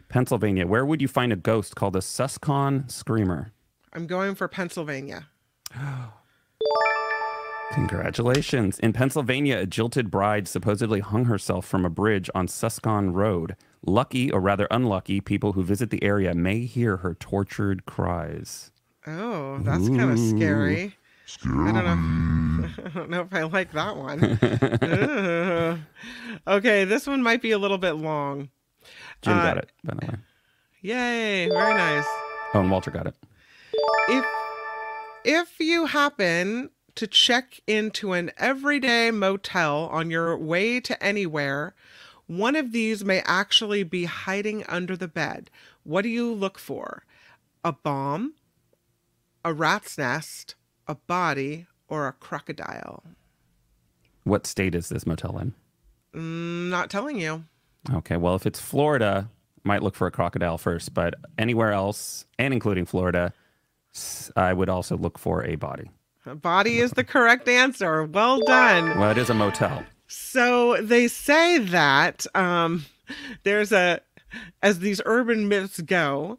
Pennsylvania. Where would you find a ghost called a Suscon Screamer? I'm going for Pennsylvania. Congratulations. In Pennsylvania, a jilted bride supposedly hung herself from a bridge on Suscon Road. Lucky, or rather unlucky, people who visit the area may hear her tortured cries. Oh, that's kind of scary. I don't know. I don't know if I like that one. Okay, this one might be a little bit long. Jim Uh, got it, by the way. Yay! Very nice. Oh, and Walter got it. If if you happen to check into an everyday motel on your way to anywhere, one of these may actually be hiding under the bed. What do you look for? A bomb, a rat's nest, a body, or a crocodile? What state is this motel in? Mm, not telling you. Okay, well, if it's Florida, might look for a crocodile first, but anywhere else, and including Florida, I would also look for a body. A body is the correct answer. Well done. Well, it is a motel. So they say that um, there's a, as these urban myths go,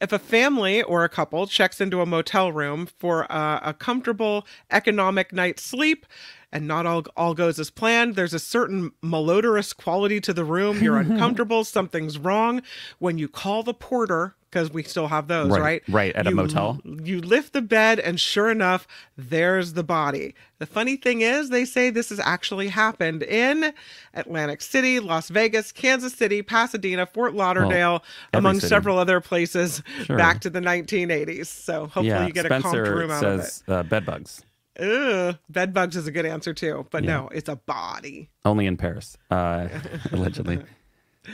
if a family or a couple checks into a motel room for a, a comfortable economic night's sleep and not all, all goes as planned, there's a certain malodorous quality to the room. You're uncomfortable, something's wrong. When you call the porter, because we still have those, Right, right? right, at a motel. You lift the bed, and sure enough, there's the body. The funny thing is, they say this has actually happened in Atlantic City, Las Vegas, Kansas City, Pasadena, Fort Lauderdale, every among city. several other places Sure. back to the 1980s. So hopefully yeah, you get a calm room out of it. says uh, bed bugs, Ugh, bed bugs is a good answer too, but no, it's a body. only in Paris, uh, allegedly.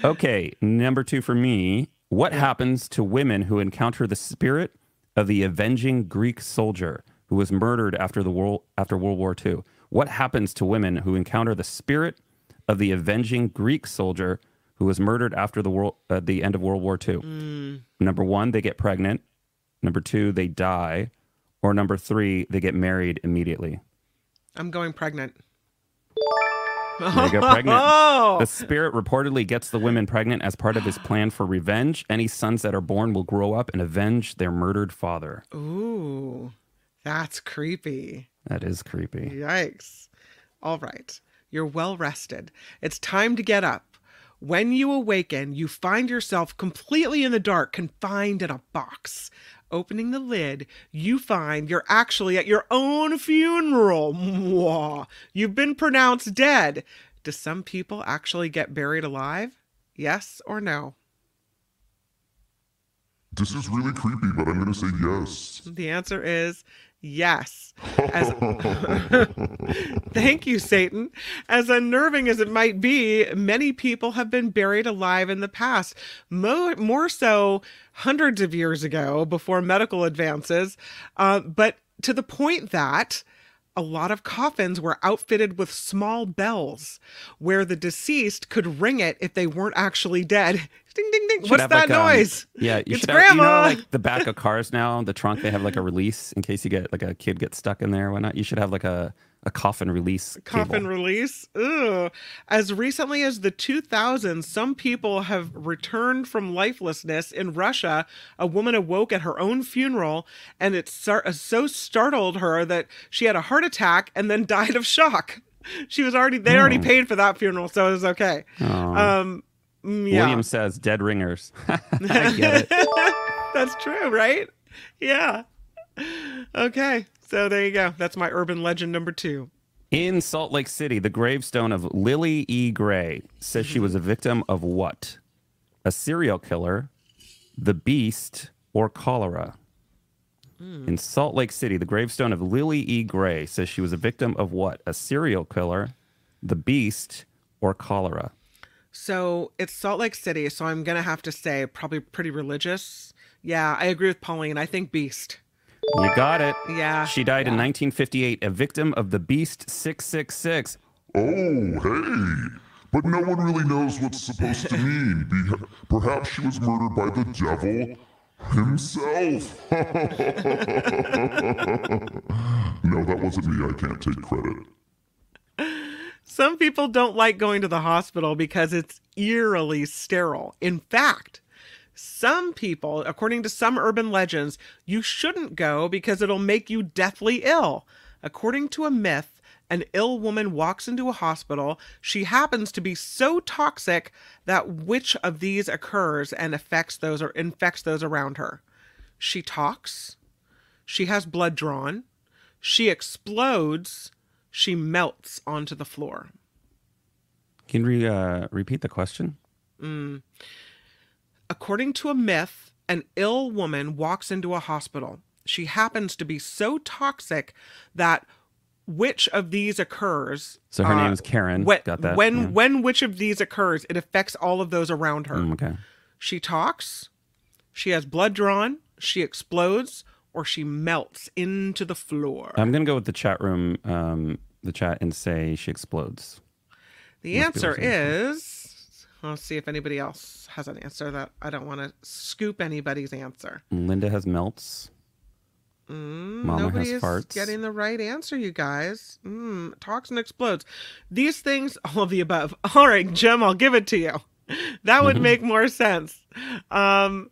Okay, number two for me. What happens to women who encounter the spirit of the avenging Greek soldier who was murdered after the world after World War II? What happens to women who encounter the spirit of the avenging Greek soldier who was murdered after the world uh, the end of World War II? Number one, they get pregnant. Number two, they die. Or number three, they get married immediately. I'm going pregnant. You go, pregnant. Oh, The spirit reportedly gets the women pregnant as part of his plan for revenge. Any sons that are born will grow up and avenge their murdered father. ooh, that's creepy. That is creepy. Yikes. All right. You're well rested. It's time to get up. When you awaken, you find yourself completely in the dark, confined in a box. Opening the lid, you find you're actually at your own funeral. Mwah. You've been pronounced dead. Do some people actually get buried alive? Yes or no? This is really creepy, but I'm going to say yes. The answer is yes. As, thank you, Satan. As unnerving as it might be, many people have been buried alive in the past, more, more so hundreds of years ago before medical advances, uh, but to the point that a lot of coffins were outfitted with small bells where the deceased could ring it if they weren't actually dead. Ding, ding, ding. Should What's that like, um, noise? yeah, you it's should have, you know, like the back of cars now, the trunk, they have like a release in case you get like a kid gets stuck in there or whatnot. You should have like a, a coffin release. coffin cable. release. Ugh. As recently as the 2000s, some people have returned from lifelessness. In Russia, a woman awoke at her own funeral and it so startled her that she had a heart attack and then died of shock. She was already, they already paid for that funeral, so it was okay. Um, Mm, yeah. William says dead ringers. I get it. That's true, right? Yeah. Okay. So there you go. That's my urban legend number two. In Salt Lake City, the gravestone of Lily E. Gray says she was a victim of what? A serial killer, the beast, or cholera? Hmm. In Salt Lake City, the gravestone of Lily E. Gray says she was a victim of what? A serial killer, the beast, or cholera? So it's Salt Lake City, so I'm gonna have to say probably pretty religious. Yeah, I agree with Pauline. I think Beast. You got it. Yeah. She died in 1958, a victim of the Beast 666. Oh, hey. But no one really knows what's supposed to mean. Be- perhaps she was murdered by the devil himself. no, that wasn't me. I can't take credit. Some people don't like going to the hospital because it's eerily sterile. In fact, some people, according to some urban legends, you shouldn't go because it'll make you deathly ill. According to a myth, an ill woman walks into a hospital. She happens to be so toxic that which of these occurs and affects those or infects those around her? She talks, she has blood drawn, she explodes, she melts onto the floor. Can you re, uh, repeat the question? Mm. According to a myth, an ill woman walks into a hospital. She happens to be so toxic that which of these occurs? So her uh, name is Karen. When, Got that? when Yeah. when which of these occurs, it affects all of those around her. Mm, okay. She talks, she has blood drawn, she explodes, or she melts into the floor. I'm going to go with the chat room, um, the chat, and say she explodes. the must answer is let's see if anybody else has an answer that I don't want to scoop anybody's answer. Linda has melts. Mama Nobody has is farts. getting the right answer, you guys. Mm, talks and explodes. These things, all of the above. All right, Jim, I'll give it to you. That would make more sense. Um,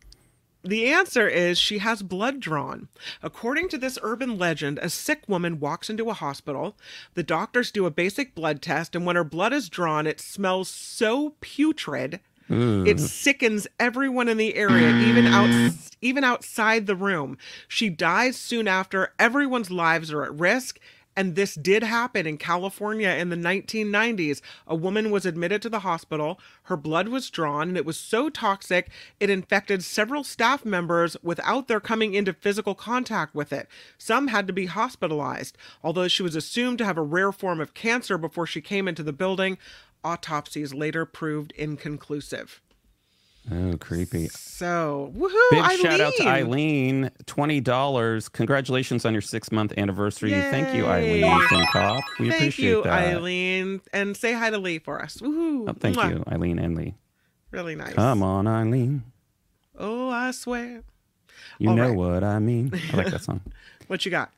the answer is she has blood drawn. According to this urban legend, a sick woman walks into a hospital. The doctors do a basic blood test, and when her blood is drawn, it smells so putrid. It mm. sickens everyone in the area, even out even outside the room. She dies soon after. Everyone's lives are at risk. And this did happen in California in the 1990s. A woman was admitted to the hospital. Her blood was drawn, and it was so toxic it infected several staff members without their coming into physical contact with it. Some had to be hospitalized. Although she was assumed to have a rare form of cancer before she came into the building, autopsies later proved inconclusive. Oh, creepy. So, woohoo! Big Eileen. shout out to Eileen. $20. Congratulations on your six month anniversary. Thank you, Eileen Yay. Fincop. We Thank appreciate you, that. Eileen, and say hi to Lee for us. Woohoo! Oh, thank Mwah. you, Eileen and Lee. Really nice. Come on, Eileen. Oh, I swear. You All know right. what I mean. I like that song. What you got?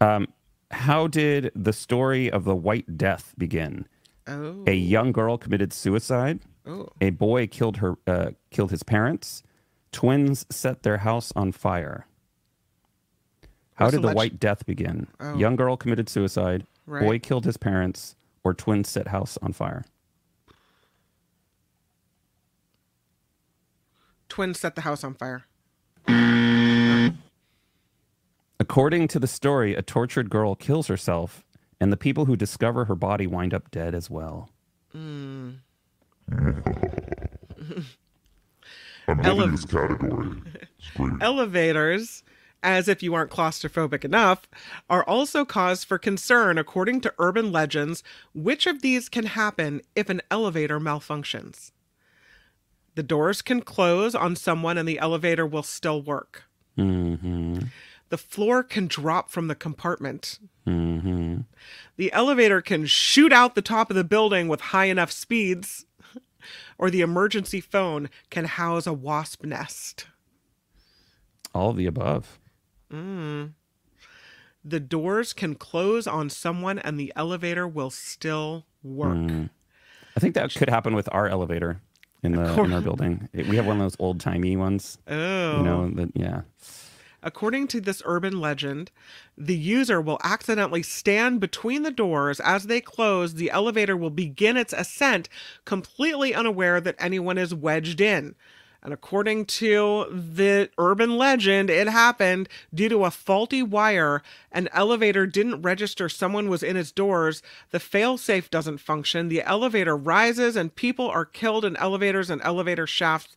Um, how did the story of the White Death begin? Oh, A young girl committed suicide. Oh. A boy killed her, uh, killed his parents. Twins set their house on fire. How did the leg- White Death begin? Oh. Young girl committed suicide. Right. Boy killed his parents. Or twins set house on fire. Twins set the house on fire. According to the story, a tortured girl kills herself, and the people who discover her body wind up dead as well. Mm. I'm Ele- this category. Elevators, as if you aren't claustrophobic enough, are also cause for concern according to urban legends. Which of these can happen if an elevator malfunctions? The doors can close on someone and the elevator will still work. Mm-hmm. The floor can drop from the compartment. Mm-hmm. The elevator can shoot out the top of the building with high enough speeds. Or the emergency phone can house a wasp nest. All of the above. Mm. The doors can close on someone and the elevator will still work. Mm. I think that could happen with our elevator in the in our building. It- we have one of those old timey ones. Oh. You know that yeah. According to this urban legend, the user will accidentally stand between the doors as they close. The elevator will begin its ascent, completely unaware that anyone is wedged in. And according to the urban legend, it happened due to a faulty wire. An elevator didn't register someone was in its doors. The failsafe doesn't function. The elevator rises and people are killed in elevators and elevator shafts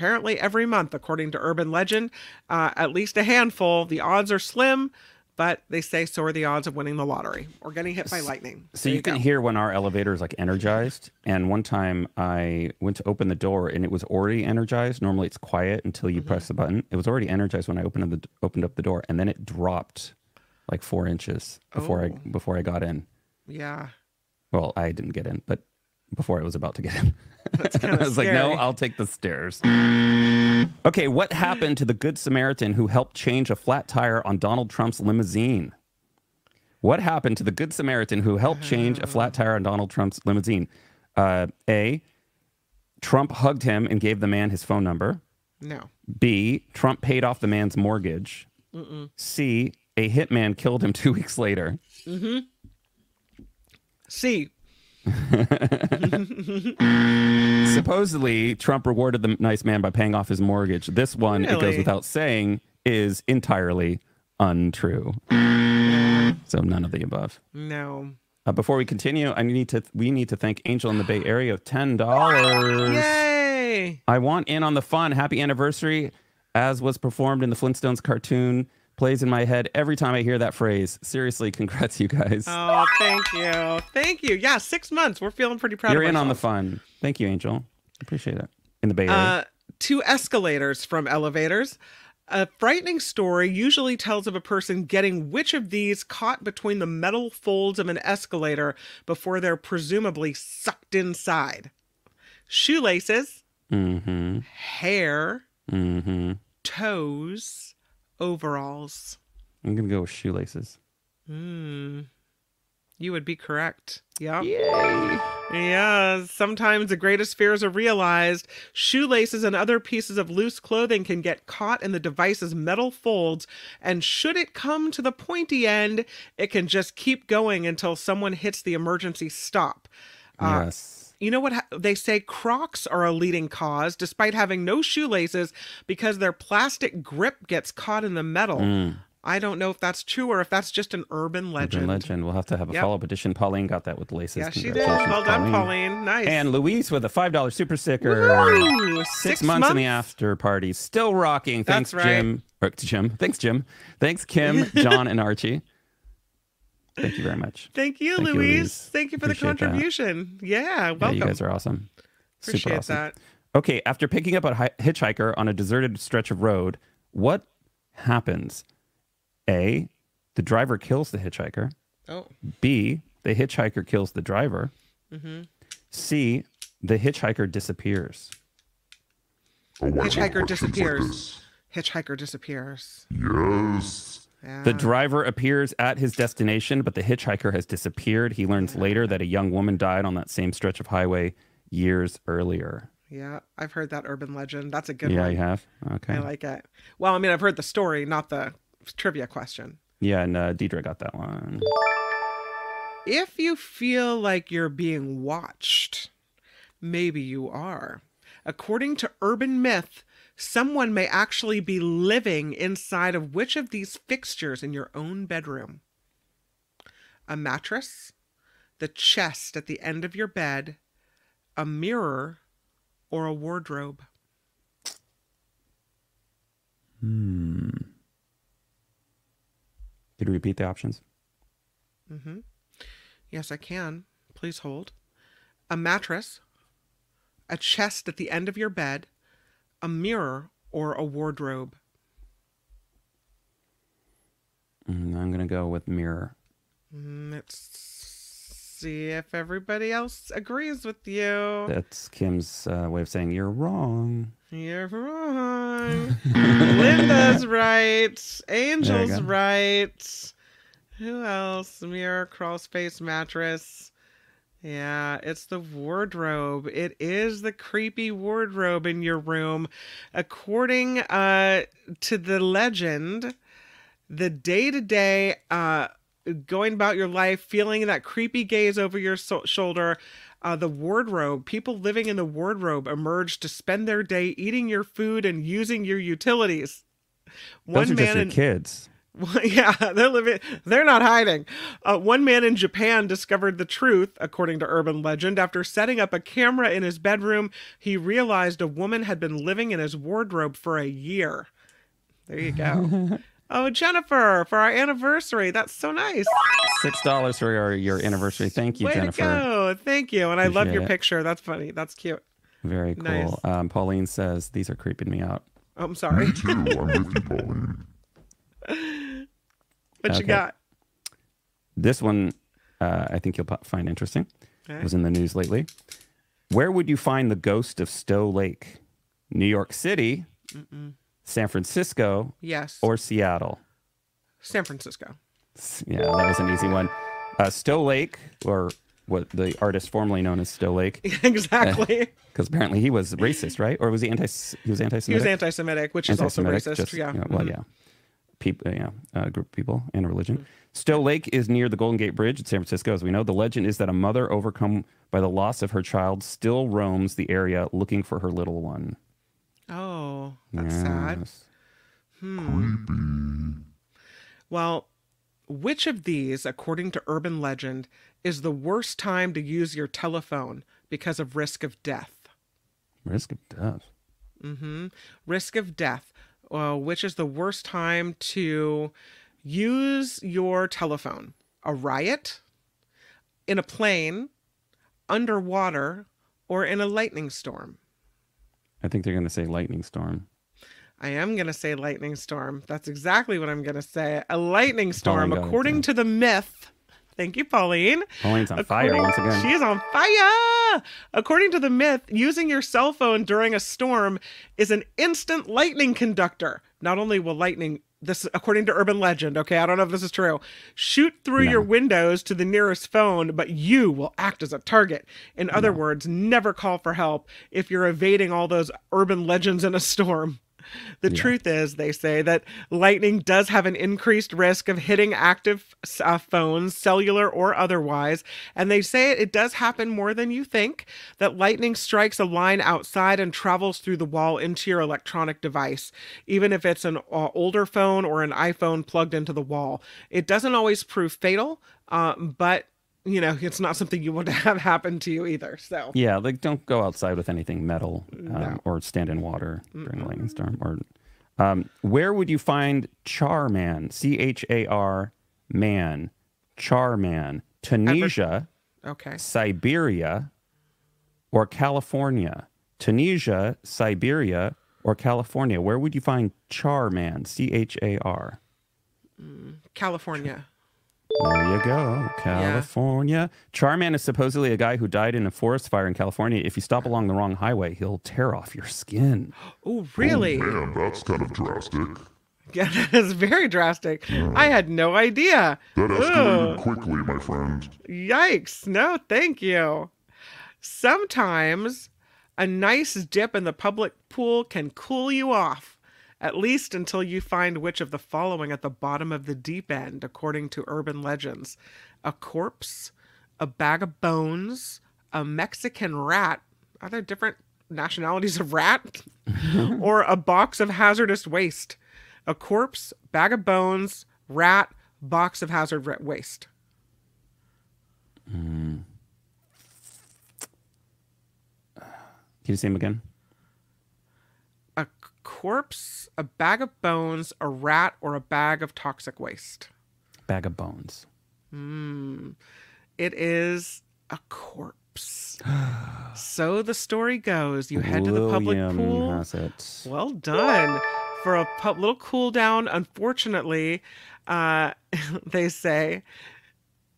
apparently every month, according to urban legend. Uh, at least a handful. The odds are slim, but they say so are the odds of winning the lottery or getting hit by lightning. So There you, can go. hear when our elevator is like energized. And one time I went to open the door and it was already energized. Normally it's quiet until you press the button. It was already energized when I opened the opened up the door, and then it dropped like four inches before I Oh. before I got in. Yeah. Well, I didn't get in, but before I was about to get in. That's I was like, no. I'll take the stairs. Okay, what happened to the Good Samaritan who helped change a flat tire on Donald Trump's limousine? What happened to the Good Samaritan who helped change a flat tire on Donald Trump's limousine? Uh, A. Trump hugged him and gave the man his phone number. No. B. Trump paid off the man's mortgage. Mm-mm. C. A hitman killed him two weeks later. Mm-hmm. C. Supposedly, Trump rewarded the nice man by paying off his mortgage. This one, it goes without saying, is entirely untrue. so none of the above. No. Uh, before we continue, I need to we need to thank Angel in the Bay Area of ten dollars. Yay! I want in on the fun. Happy anniversary, as was performed in the Flintstones cartoon, plays in my head every time I hear that phrase. Seriously, congrats, you guys. Oh, thank you. Thank you. Yeah, six months. We're feeling pretty proud. You're in on the fun. Thank you, Angel. Appreciate it. In the Bay Area. Uh, two escalators from elevators. A frightening story usually tells of a person getting which of these caught between the metal folds of an escalator before they're presumably sucked inside. Shoelaces, mm-hmm. hair, Mm-hmm. toes, overalls. I'm gonna go with shoelaces. Hmm. You would be correct. Yep. Yay. Yeah, sometimes the greatest fears are realized. Shoelaces and other pieces of loose clothing can get caught in the device's metal folds, and should it come to the pointy end, it can just keep going until someone hits the emergency stop. Uh, yes. You know what ha- they say Crocs are a leading cause despite having no shoelaces because their plastic grip gets caught in the metal. Mm. I don't know if that's true or if that's just an urban legend. Urban legend. We'll have to have a Yep. follow-up edition. Pauline got that with laces. Yeah, she did. Well done, Pauline. Nice. And Luis with a five dollar super sticker. Six, Six months, in the months? after party, still rocking. Thanks, right. Jim. Or Jim. Thanks, Jim. Thanks, Kim, John, and Archie. Thank you very much. Thank you, Thank you, Louise. Louise. Thank you for the Appreciate that. contribution. Yeah, Yeah, welcome. you guys are awesome. Super Appreciate awesome. that. Okay, after picking up a hitchhiker on a deserted stretch of road, what happens? A, the driver kills the hitchhiker. Oh. B, the hitchhiker kills the driver. Mm-hmm. C, the hitchhiker disappears. Oh, I Hitchhiker questions like disappears. this. Hitchhiker disappears. Yes. Yeah. The driver appears at his destination, but the hitchhiker has disappeared. He learns later that a young woman died on that same stretch of highway years earlier. yeah, I've heard that urban legend. That's a good yeah, one. Yeah, you have? Okay. I like it. Well, I mean, I've heard the story, not the trivia question. yeah, and uh, Deidre got that one. If you feel like you're being watched, maybe you are. According to urban myth, Someone may actually be living inside of which of these fixtures in your own bedroom? A mattress, the chest at the end of your bed, a mirror, or a wardrobe? Hmm. Could you repeat the options? Mm-hmm. Yes, I can. Please hold. A mattress, a chest at the end of your bed, a mirror, or a wardrobe? Mm, I'm gonna go with mirror. Mm, Let's see if everybody else agrees with you. That's Kim's uh, way of saying you're wrong. You're wrong. Linda's right. Angel's right. Who else? Mirror, crawl space, mattress. Yeah, it's the wardrobe. It is the creepy wardrobe in your room. According uh, to the legend, the day to day, uh, going about your life, feeling that creepy gaze over your so- shoulder, uh, the wardrobe, people living in the wardrobe emerge to spend their day eating your food and using your utilities. Those are just your kids. Well, yeah, they're living. They're not hiding. Uh, one man in Japan discovered the truth, according to urban legend. After setting up a camera in his bedroom, he realized a woman had been living in his wardrobe for a year. There you go. oh, Jennifer, for our anniversary. That's so nice. Six dollars for your, your anniversary. Thank you, Way Jennifer. to go. Thank you. And I love your it. picture. That's funny. That's cute. Very cool. Nice. Um, Pauline says these are creeping me out. Oh, I'm sorry. Two, I'm with you, Pauline. What you got? This one, uh, I think you'll find interesting. It was in the news lately. Where would you find the ghost of Stow Lake? New York City, San Francisco, Yes. or Seattle? San Francisco. Yeah, that was an easy one. Uh, Stow Lake, or what the artist formerly known as Stow Lake, exactly. because apparently he was racist, right? Or was he anti? He was anti-Semitic. He was anti Semitic, which is also Anti-Semitic, racist. just, yeah. you know, well, Mhm. yeah. People, uh, yeah, a group of people and a religion. Hmm. Stow Lake is near the Golden Gate Bridge in San Francisco, as we know. The legend is that a mother overcome by the loss of her child still roams the area looking for her little one. Oh, that's sad. Hmm. Creepy. Well, which of these, according to urban legend, is the worst time to use your telephone because of risk of death? Risk of death. Mm-hmm. Risk of death. Well, which is the worst time to use your telephone? A riot, in a plane, underwater, or in a lightning storm? I think they're going to say lightning storm. I am going to say lightning storm. That's exactly what I'm going to say. A lightning storm, according to the myth. Thank you, Pauline. Pauline's on fire once again. She is on fire. According to the myth, using your cell phone during a storm is an instant lightning conductor. Not only will lightning this according to urban legend, okay, I don't know if this is true. Shoot through your windows to the nearest phone, but you will act as a target. In other words, never call for help if you're evading all those urban legends in a storm. The truth is, they say that lightning does have an increased risk of hitting active uh, phones, cellular or otherwise. And they say it, it does happen more than you think, that lightning strikes a line outside and travels through the wall into your electronic device, even if it's an uh, older phone or an iPhone plugged into the wall. It doesn't always prove fatal, uh, but you know, it's not something you want to have happen to you either. So, Yeah, like don't go outside with anything metal um, or stand in water during a lightning storm. Or um, where would you find Charman? C H A R man, Charman, Tunisia, okay. Siberia, or California? Tunisia, Siberia, or California? Where would you find Charman? C H A R. California. There you go, California. Charman is supposedly a guy who died in a forest fire in California. If you stop along the wrong highway, he'll tear off your skin. Oh, really? Oh, Man, that's kind of drastic. Yeah, that is very drastic. I had no idea. That escalated Ugh, quickly, my friend. yikes. No, thank you. Sometimes a nice dip in the public pool can cool you off, at least until you find which of the following at the bottom of the deep end, according to urban legends a corpse, a bag of bones, a Mexican rat. Are there different nationalities of rat, or a box of hazardous waste. A corpse, bag of bones, rat, box of hazard waste. Hmm. Can you say them again? Corpse, a bag of bones, a rat, or a bag of toxic waste. Bag of bones. It is a corpse. so the story goes you head to the public pool. Well done. For a little cool down, unfortunately, uh, they say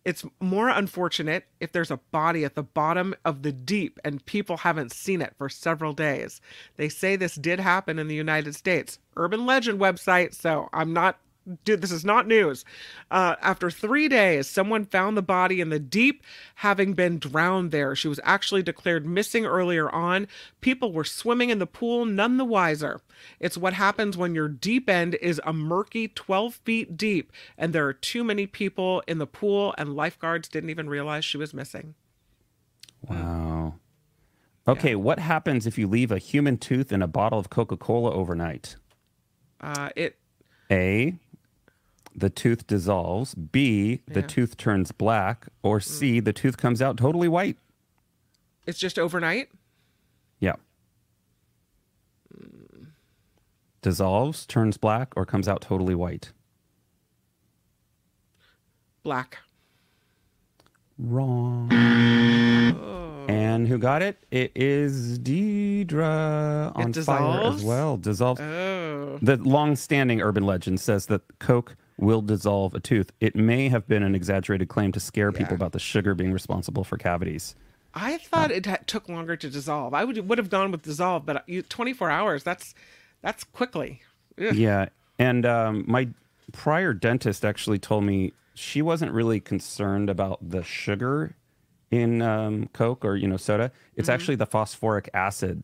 it's more unfortunate if there's a body at the bottom of the deep and people haven't seen it for several days. They say this did happen in the United States. Urban legend website, so I'm not. Dude, this is not news. Uh, after three days, someone found the body in the deep, having been drowned there. She was actually declared missing earlier on. People were swimming in the pool, none the wiser. It's what happens when your deep end is a murky 12 feet deep and there are too many people in the pool, and lifeguards didn't even realize she was missing. Wow. Okay, what happens if you leave a human tooth in a bottle of Coca Cola overnight? Uh, it A, the tooth dissolves. B, the Yeah. tooth turns black. Or C, mm. the tooth comes out totally white. it's just overnight. Yeah. Dissolves, turns black, or comes out totally white. Black. Wrong. Oh. And who got it? It is Deidre on fire as well. Dissolves. Oh. The long-standing urban legend says that Coke will dissolve a tooth. It may have been an exaggerated claim to scare people about the sugar being responsible for cavities. I thought it ha- took longer to dissolve. I would would have gone with dissolve, but you, 24 hours. That's that's quickly. Ugh. Yeah, and um, my prior dentist actually told me she wasn't really concerned about the sugar in um, Coke or you know soda. It's actually the phosphoric acid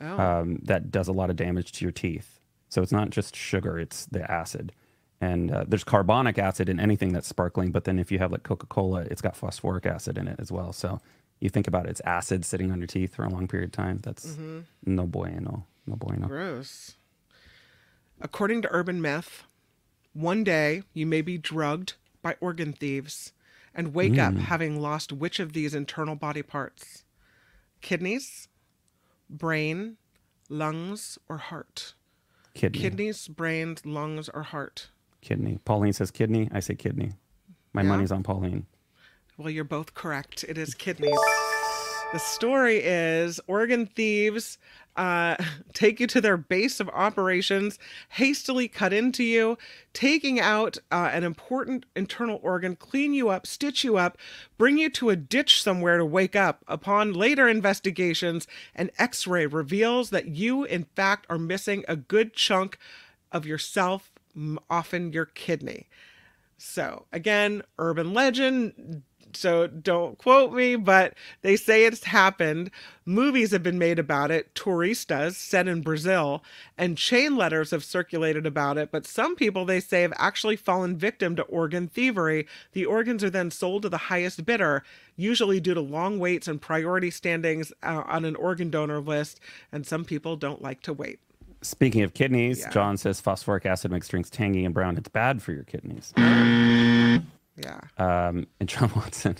Oh. um, that does a lot of damage to your teeth. So it's not just sugar; it's the acid. And uh, there's carbonic acid in anything that's sparkling, but then if you have like Coca Cola, it's got phosphoric acid in it as well. So you think about it, it's acid sitting on your teeth for a long period of time. That's no bueno, no bueno. Gross. According to urban myth, one day you may be drugged by organ thieves and wake up having lost which of these internal body parts? Kidneys, brain, lungs, or heart? Kidney. Kidneys, brains, lungs, or heart? Kidney. Pauline says kidney. I say kidney. My Yeah? money's on Pauline. Well, you're both correct. It is kidneys. The story is Oregon thieves uh, take you to their base of operations, hastily cut into you, taking out uh, an important internal organ, clean you up, stitch you up, bring you to a ditch somewhere to wake up. Upon later investigations, an x ray reveals that you, in fact, are missing a good chunk of yourself, often your kidney. So again, urban legend. So don't quote me, but they say it's happened. Movies have been made about it. Turistas, set in Brazil, and chain letters have circulated about it. But some people they say have actually fallen victim to organ thievery. The organs are then sold to the highest bidder, usually due to long waits and priority standings uh, on an organ donor list. And some people don't like to wait. Speaking of kidneys, Yeah. John says phosphoric acid makes drinks tangy and brown. It's bad for your kidneys. Yeah. Um, and John Watson,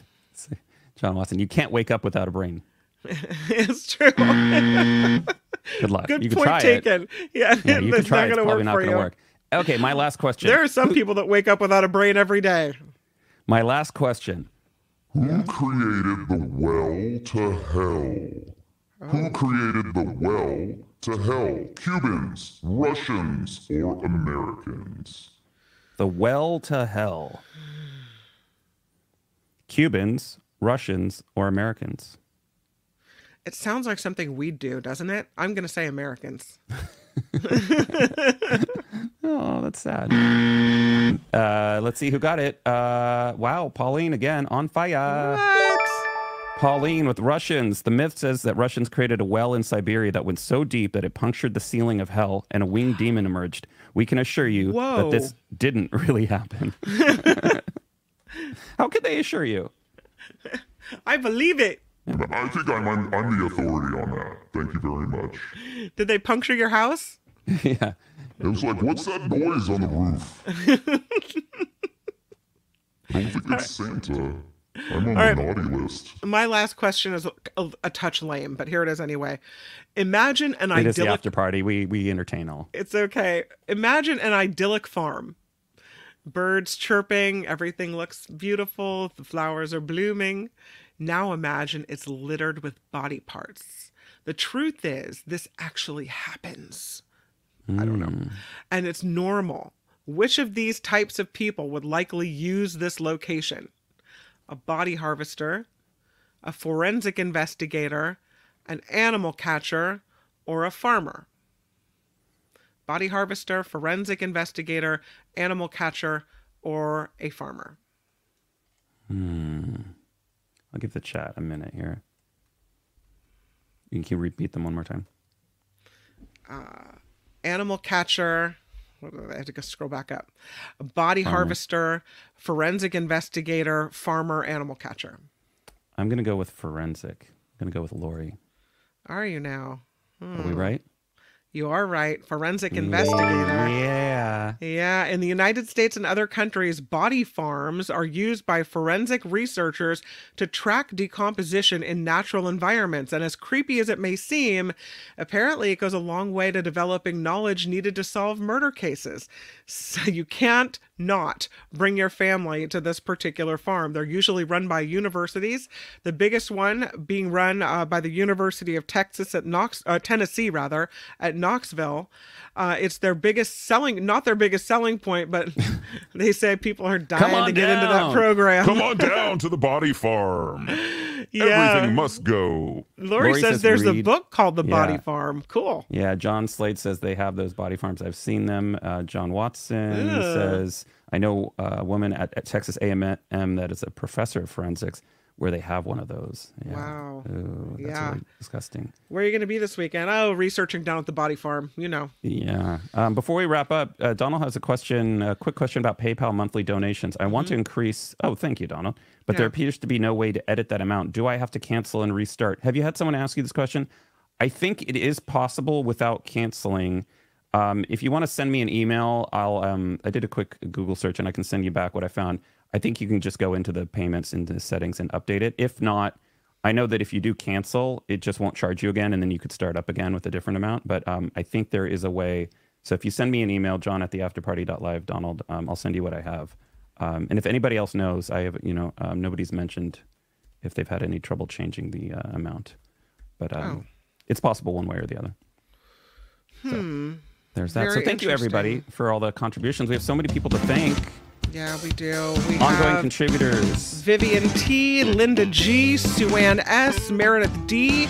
John Watson, you can't wake up without a brain. it's true. Good luck. Good you can point try taken. it. Yeah, Yeah, you can try not it. It's probably not going to work. Okay, my last question. There are some people that wake up without a brain every day. My last question. Who created the well to hell? Who created the well to hell? Cubans, Russians, or Americans? The well to hell. Cubans, Russians, or Americans? It sounds like something we'd do, doesn't it? I'm going to say Americans. Oh, that's sad. Uh, let's see who got it. Uh, wow, Pauline again on fire. What? Pauline with Russians. The myth says that Russians created a well in Siberia that went so deep that it punctured the ceiling of hell and a winged demon emerged. We can assure you that this didn't really happen. How could they assure you? I believe it. I think I'm, I'm I'm the authority on that. Thank you very much. Did they puncture your house? yeah. It was like, what's that noise on the roof? I don't think it's Santa. I'm on All right. the naughty list. My last question is a, a touch lame, but here it is anyway. Imagine an It is the idyllic. after party. We we entertain all. It's okay. Imagine an idyllic farm. Birds chirping, everything looks beautiful, the flowers are blooming. Now imagine it's littered with body parts. The truth is, this actually happens. I don't know. Hmm. And it's normal. Which of these types of people would likely use this location? A body harvester, a forensic investigator, an animal catcher, or a farmer? Body harvester, forensic investigator, animal catcher, or a farmer? Hmm. I'll give the chat a minute here. You can repeat them one more time. animal catcher. I had to go scroll back up. A body Farmer. harvester, forensic investigator, farmer, animal catcher. I'm gonna go with forensic. I'm gonna go with Lori. Are you now? Are we hmm. right? You are right. Forensic investigator. Yeah. Yeah, in the United States and other countries, body farms are used by forensic researchers to track decomposition in natural environments. And as creepy as it may seem, apparently it goes a long way to developing knowledge needed to solve murder cases. So you can't not bring your family to this particular farm. They're usually run by universities. The biggest one being run uh, by the University of Texas at Knox, uh, Tennessee rather, at Knoxville. Uh, it's their biggest selling, not their biggest selling point, but they say people are dying on to get into that program. Come on down to the body farm. yeah. Everything must go. Lori, Lori says, says there's a book called The Body Yeah. Farm. Cool. Yeah, John Slade says they have those body farms. I've seen them. Uh, John Watson Ugh. says I know a woman at, at Texas A&M that is a professor of forensics where they have one of those. Yeah. Wow. Ooh, that's Yeah. really disgusting. Where are you going to be this weekend? Oh, researching down at the Body Farm. You know. Yeah. Um, before we wrap up, uh, Donald has a question, a quick question about PayPal monthly donations. I want to increase. Oh, thank you, Donald. But there Mm-hmm. Appears to be no way to edit that amount. Do I have to cancel and restart? Have you had someone ask you this question? I think it is possible without canceling. Um, if you want to send me an email, I'll. Um, I did a quick Google search and I can send you back what I found. I think you can just go into the payments into the settings and update it. If not, I know that if you do cancel, it just won't charge you again, and then you could start up again with a different amount. But um, I think there is a way. So if you send me an email, John at the afterparty.live, Donald, um, I'll send you what I have. Um, and if anybody else knows, I have, you know, um, nobody's mentioned if they've had any trouble changing the uh, amount, but um, Oh. it's possible one way or the other. So there's that. so thank you everybody for all the contributions. We have so many people to thank. Yeah, we do. We Ongoing contributors. Vivian T, Linda G, Suanne S, Meredith D,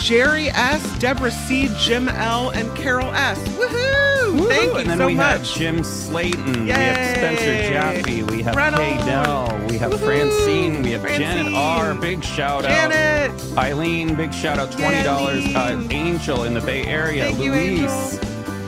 Jerry S, Deborah C, Jim L, and Carol S. Woohoo! Thank you and then so we much. have Jim Slayton, Yay! we have Spencer Jaffe, we have. Dell, we have Woohoo! Francine, we have Janet R. Big shout out. Janet! Eileen, big shout out, twenty dollars. Uh, Angel in the Bay Area, Thank you, Luis,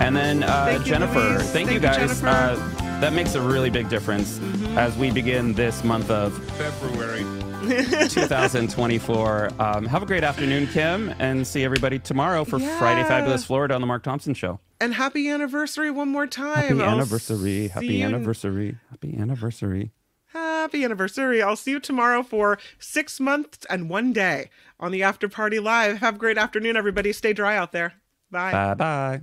and then uh, Thank Jennifer. Luis. Thank, Thank you you, guys. Jennifer. Uh, that makes a really big difference as we begin this month of February. 2024. Um, have a great afternoon, Kim, and see everybody tomorrow for Friday Fabulous Florida on the Mark Thompson Show. And happy anniversary one more time. Happy I'll anniversary. Happy you- anniversary. Happy anniversary. Happy anniversary. I'll see you tomorrow for six months and one day on the After Party Live. Have a great afternoon, everybody. Stay dry out there. Bye. Bye bye.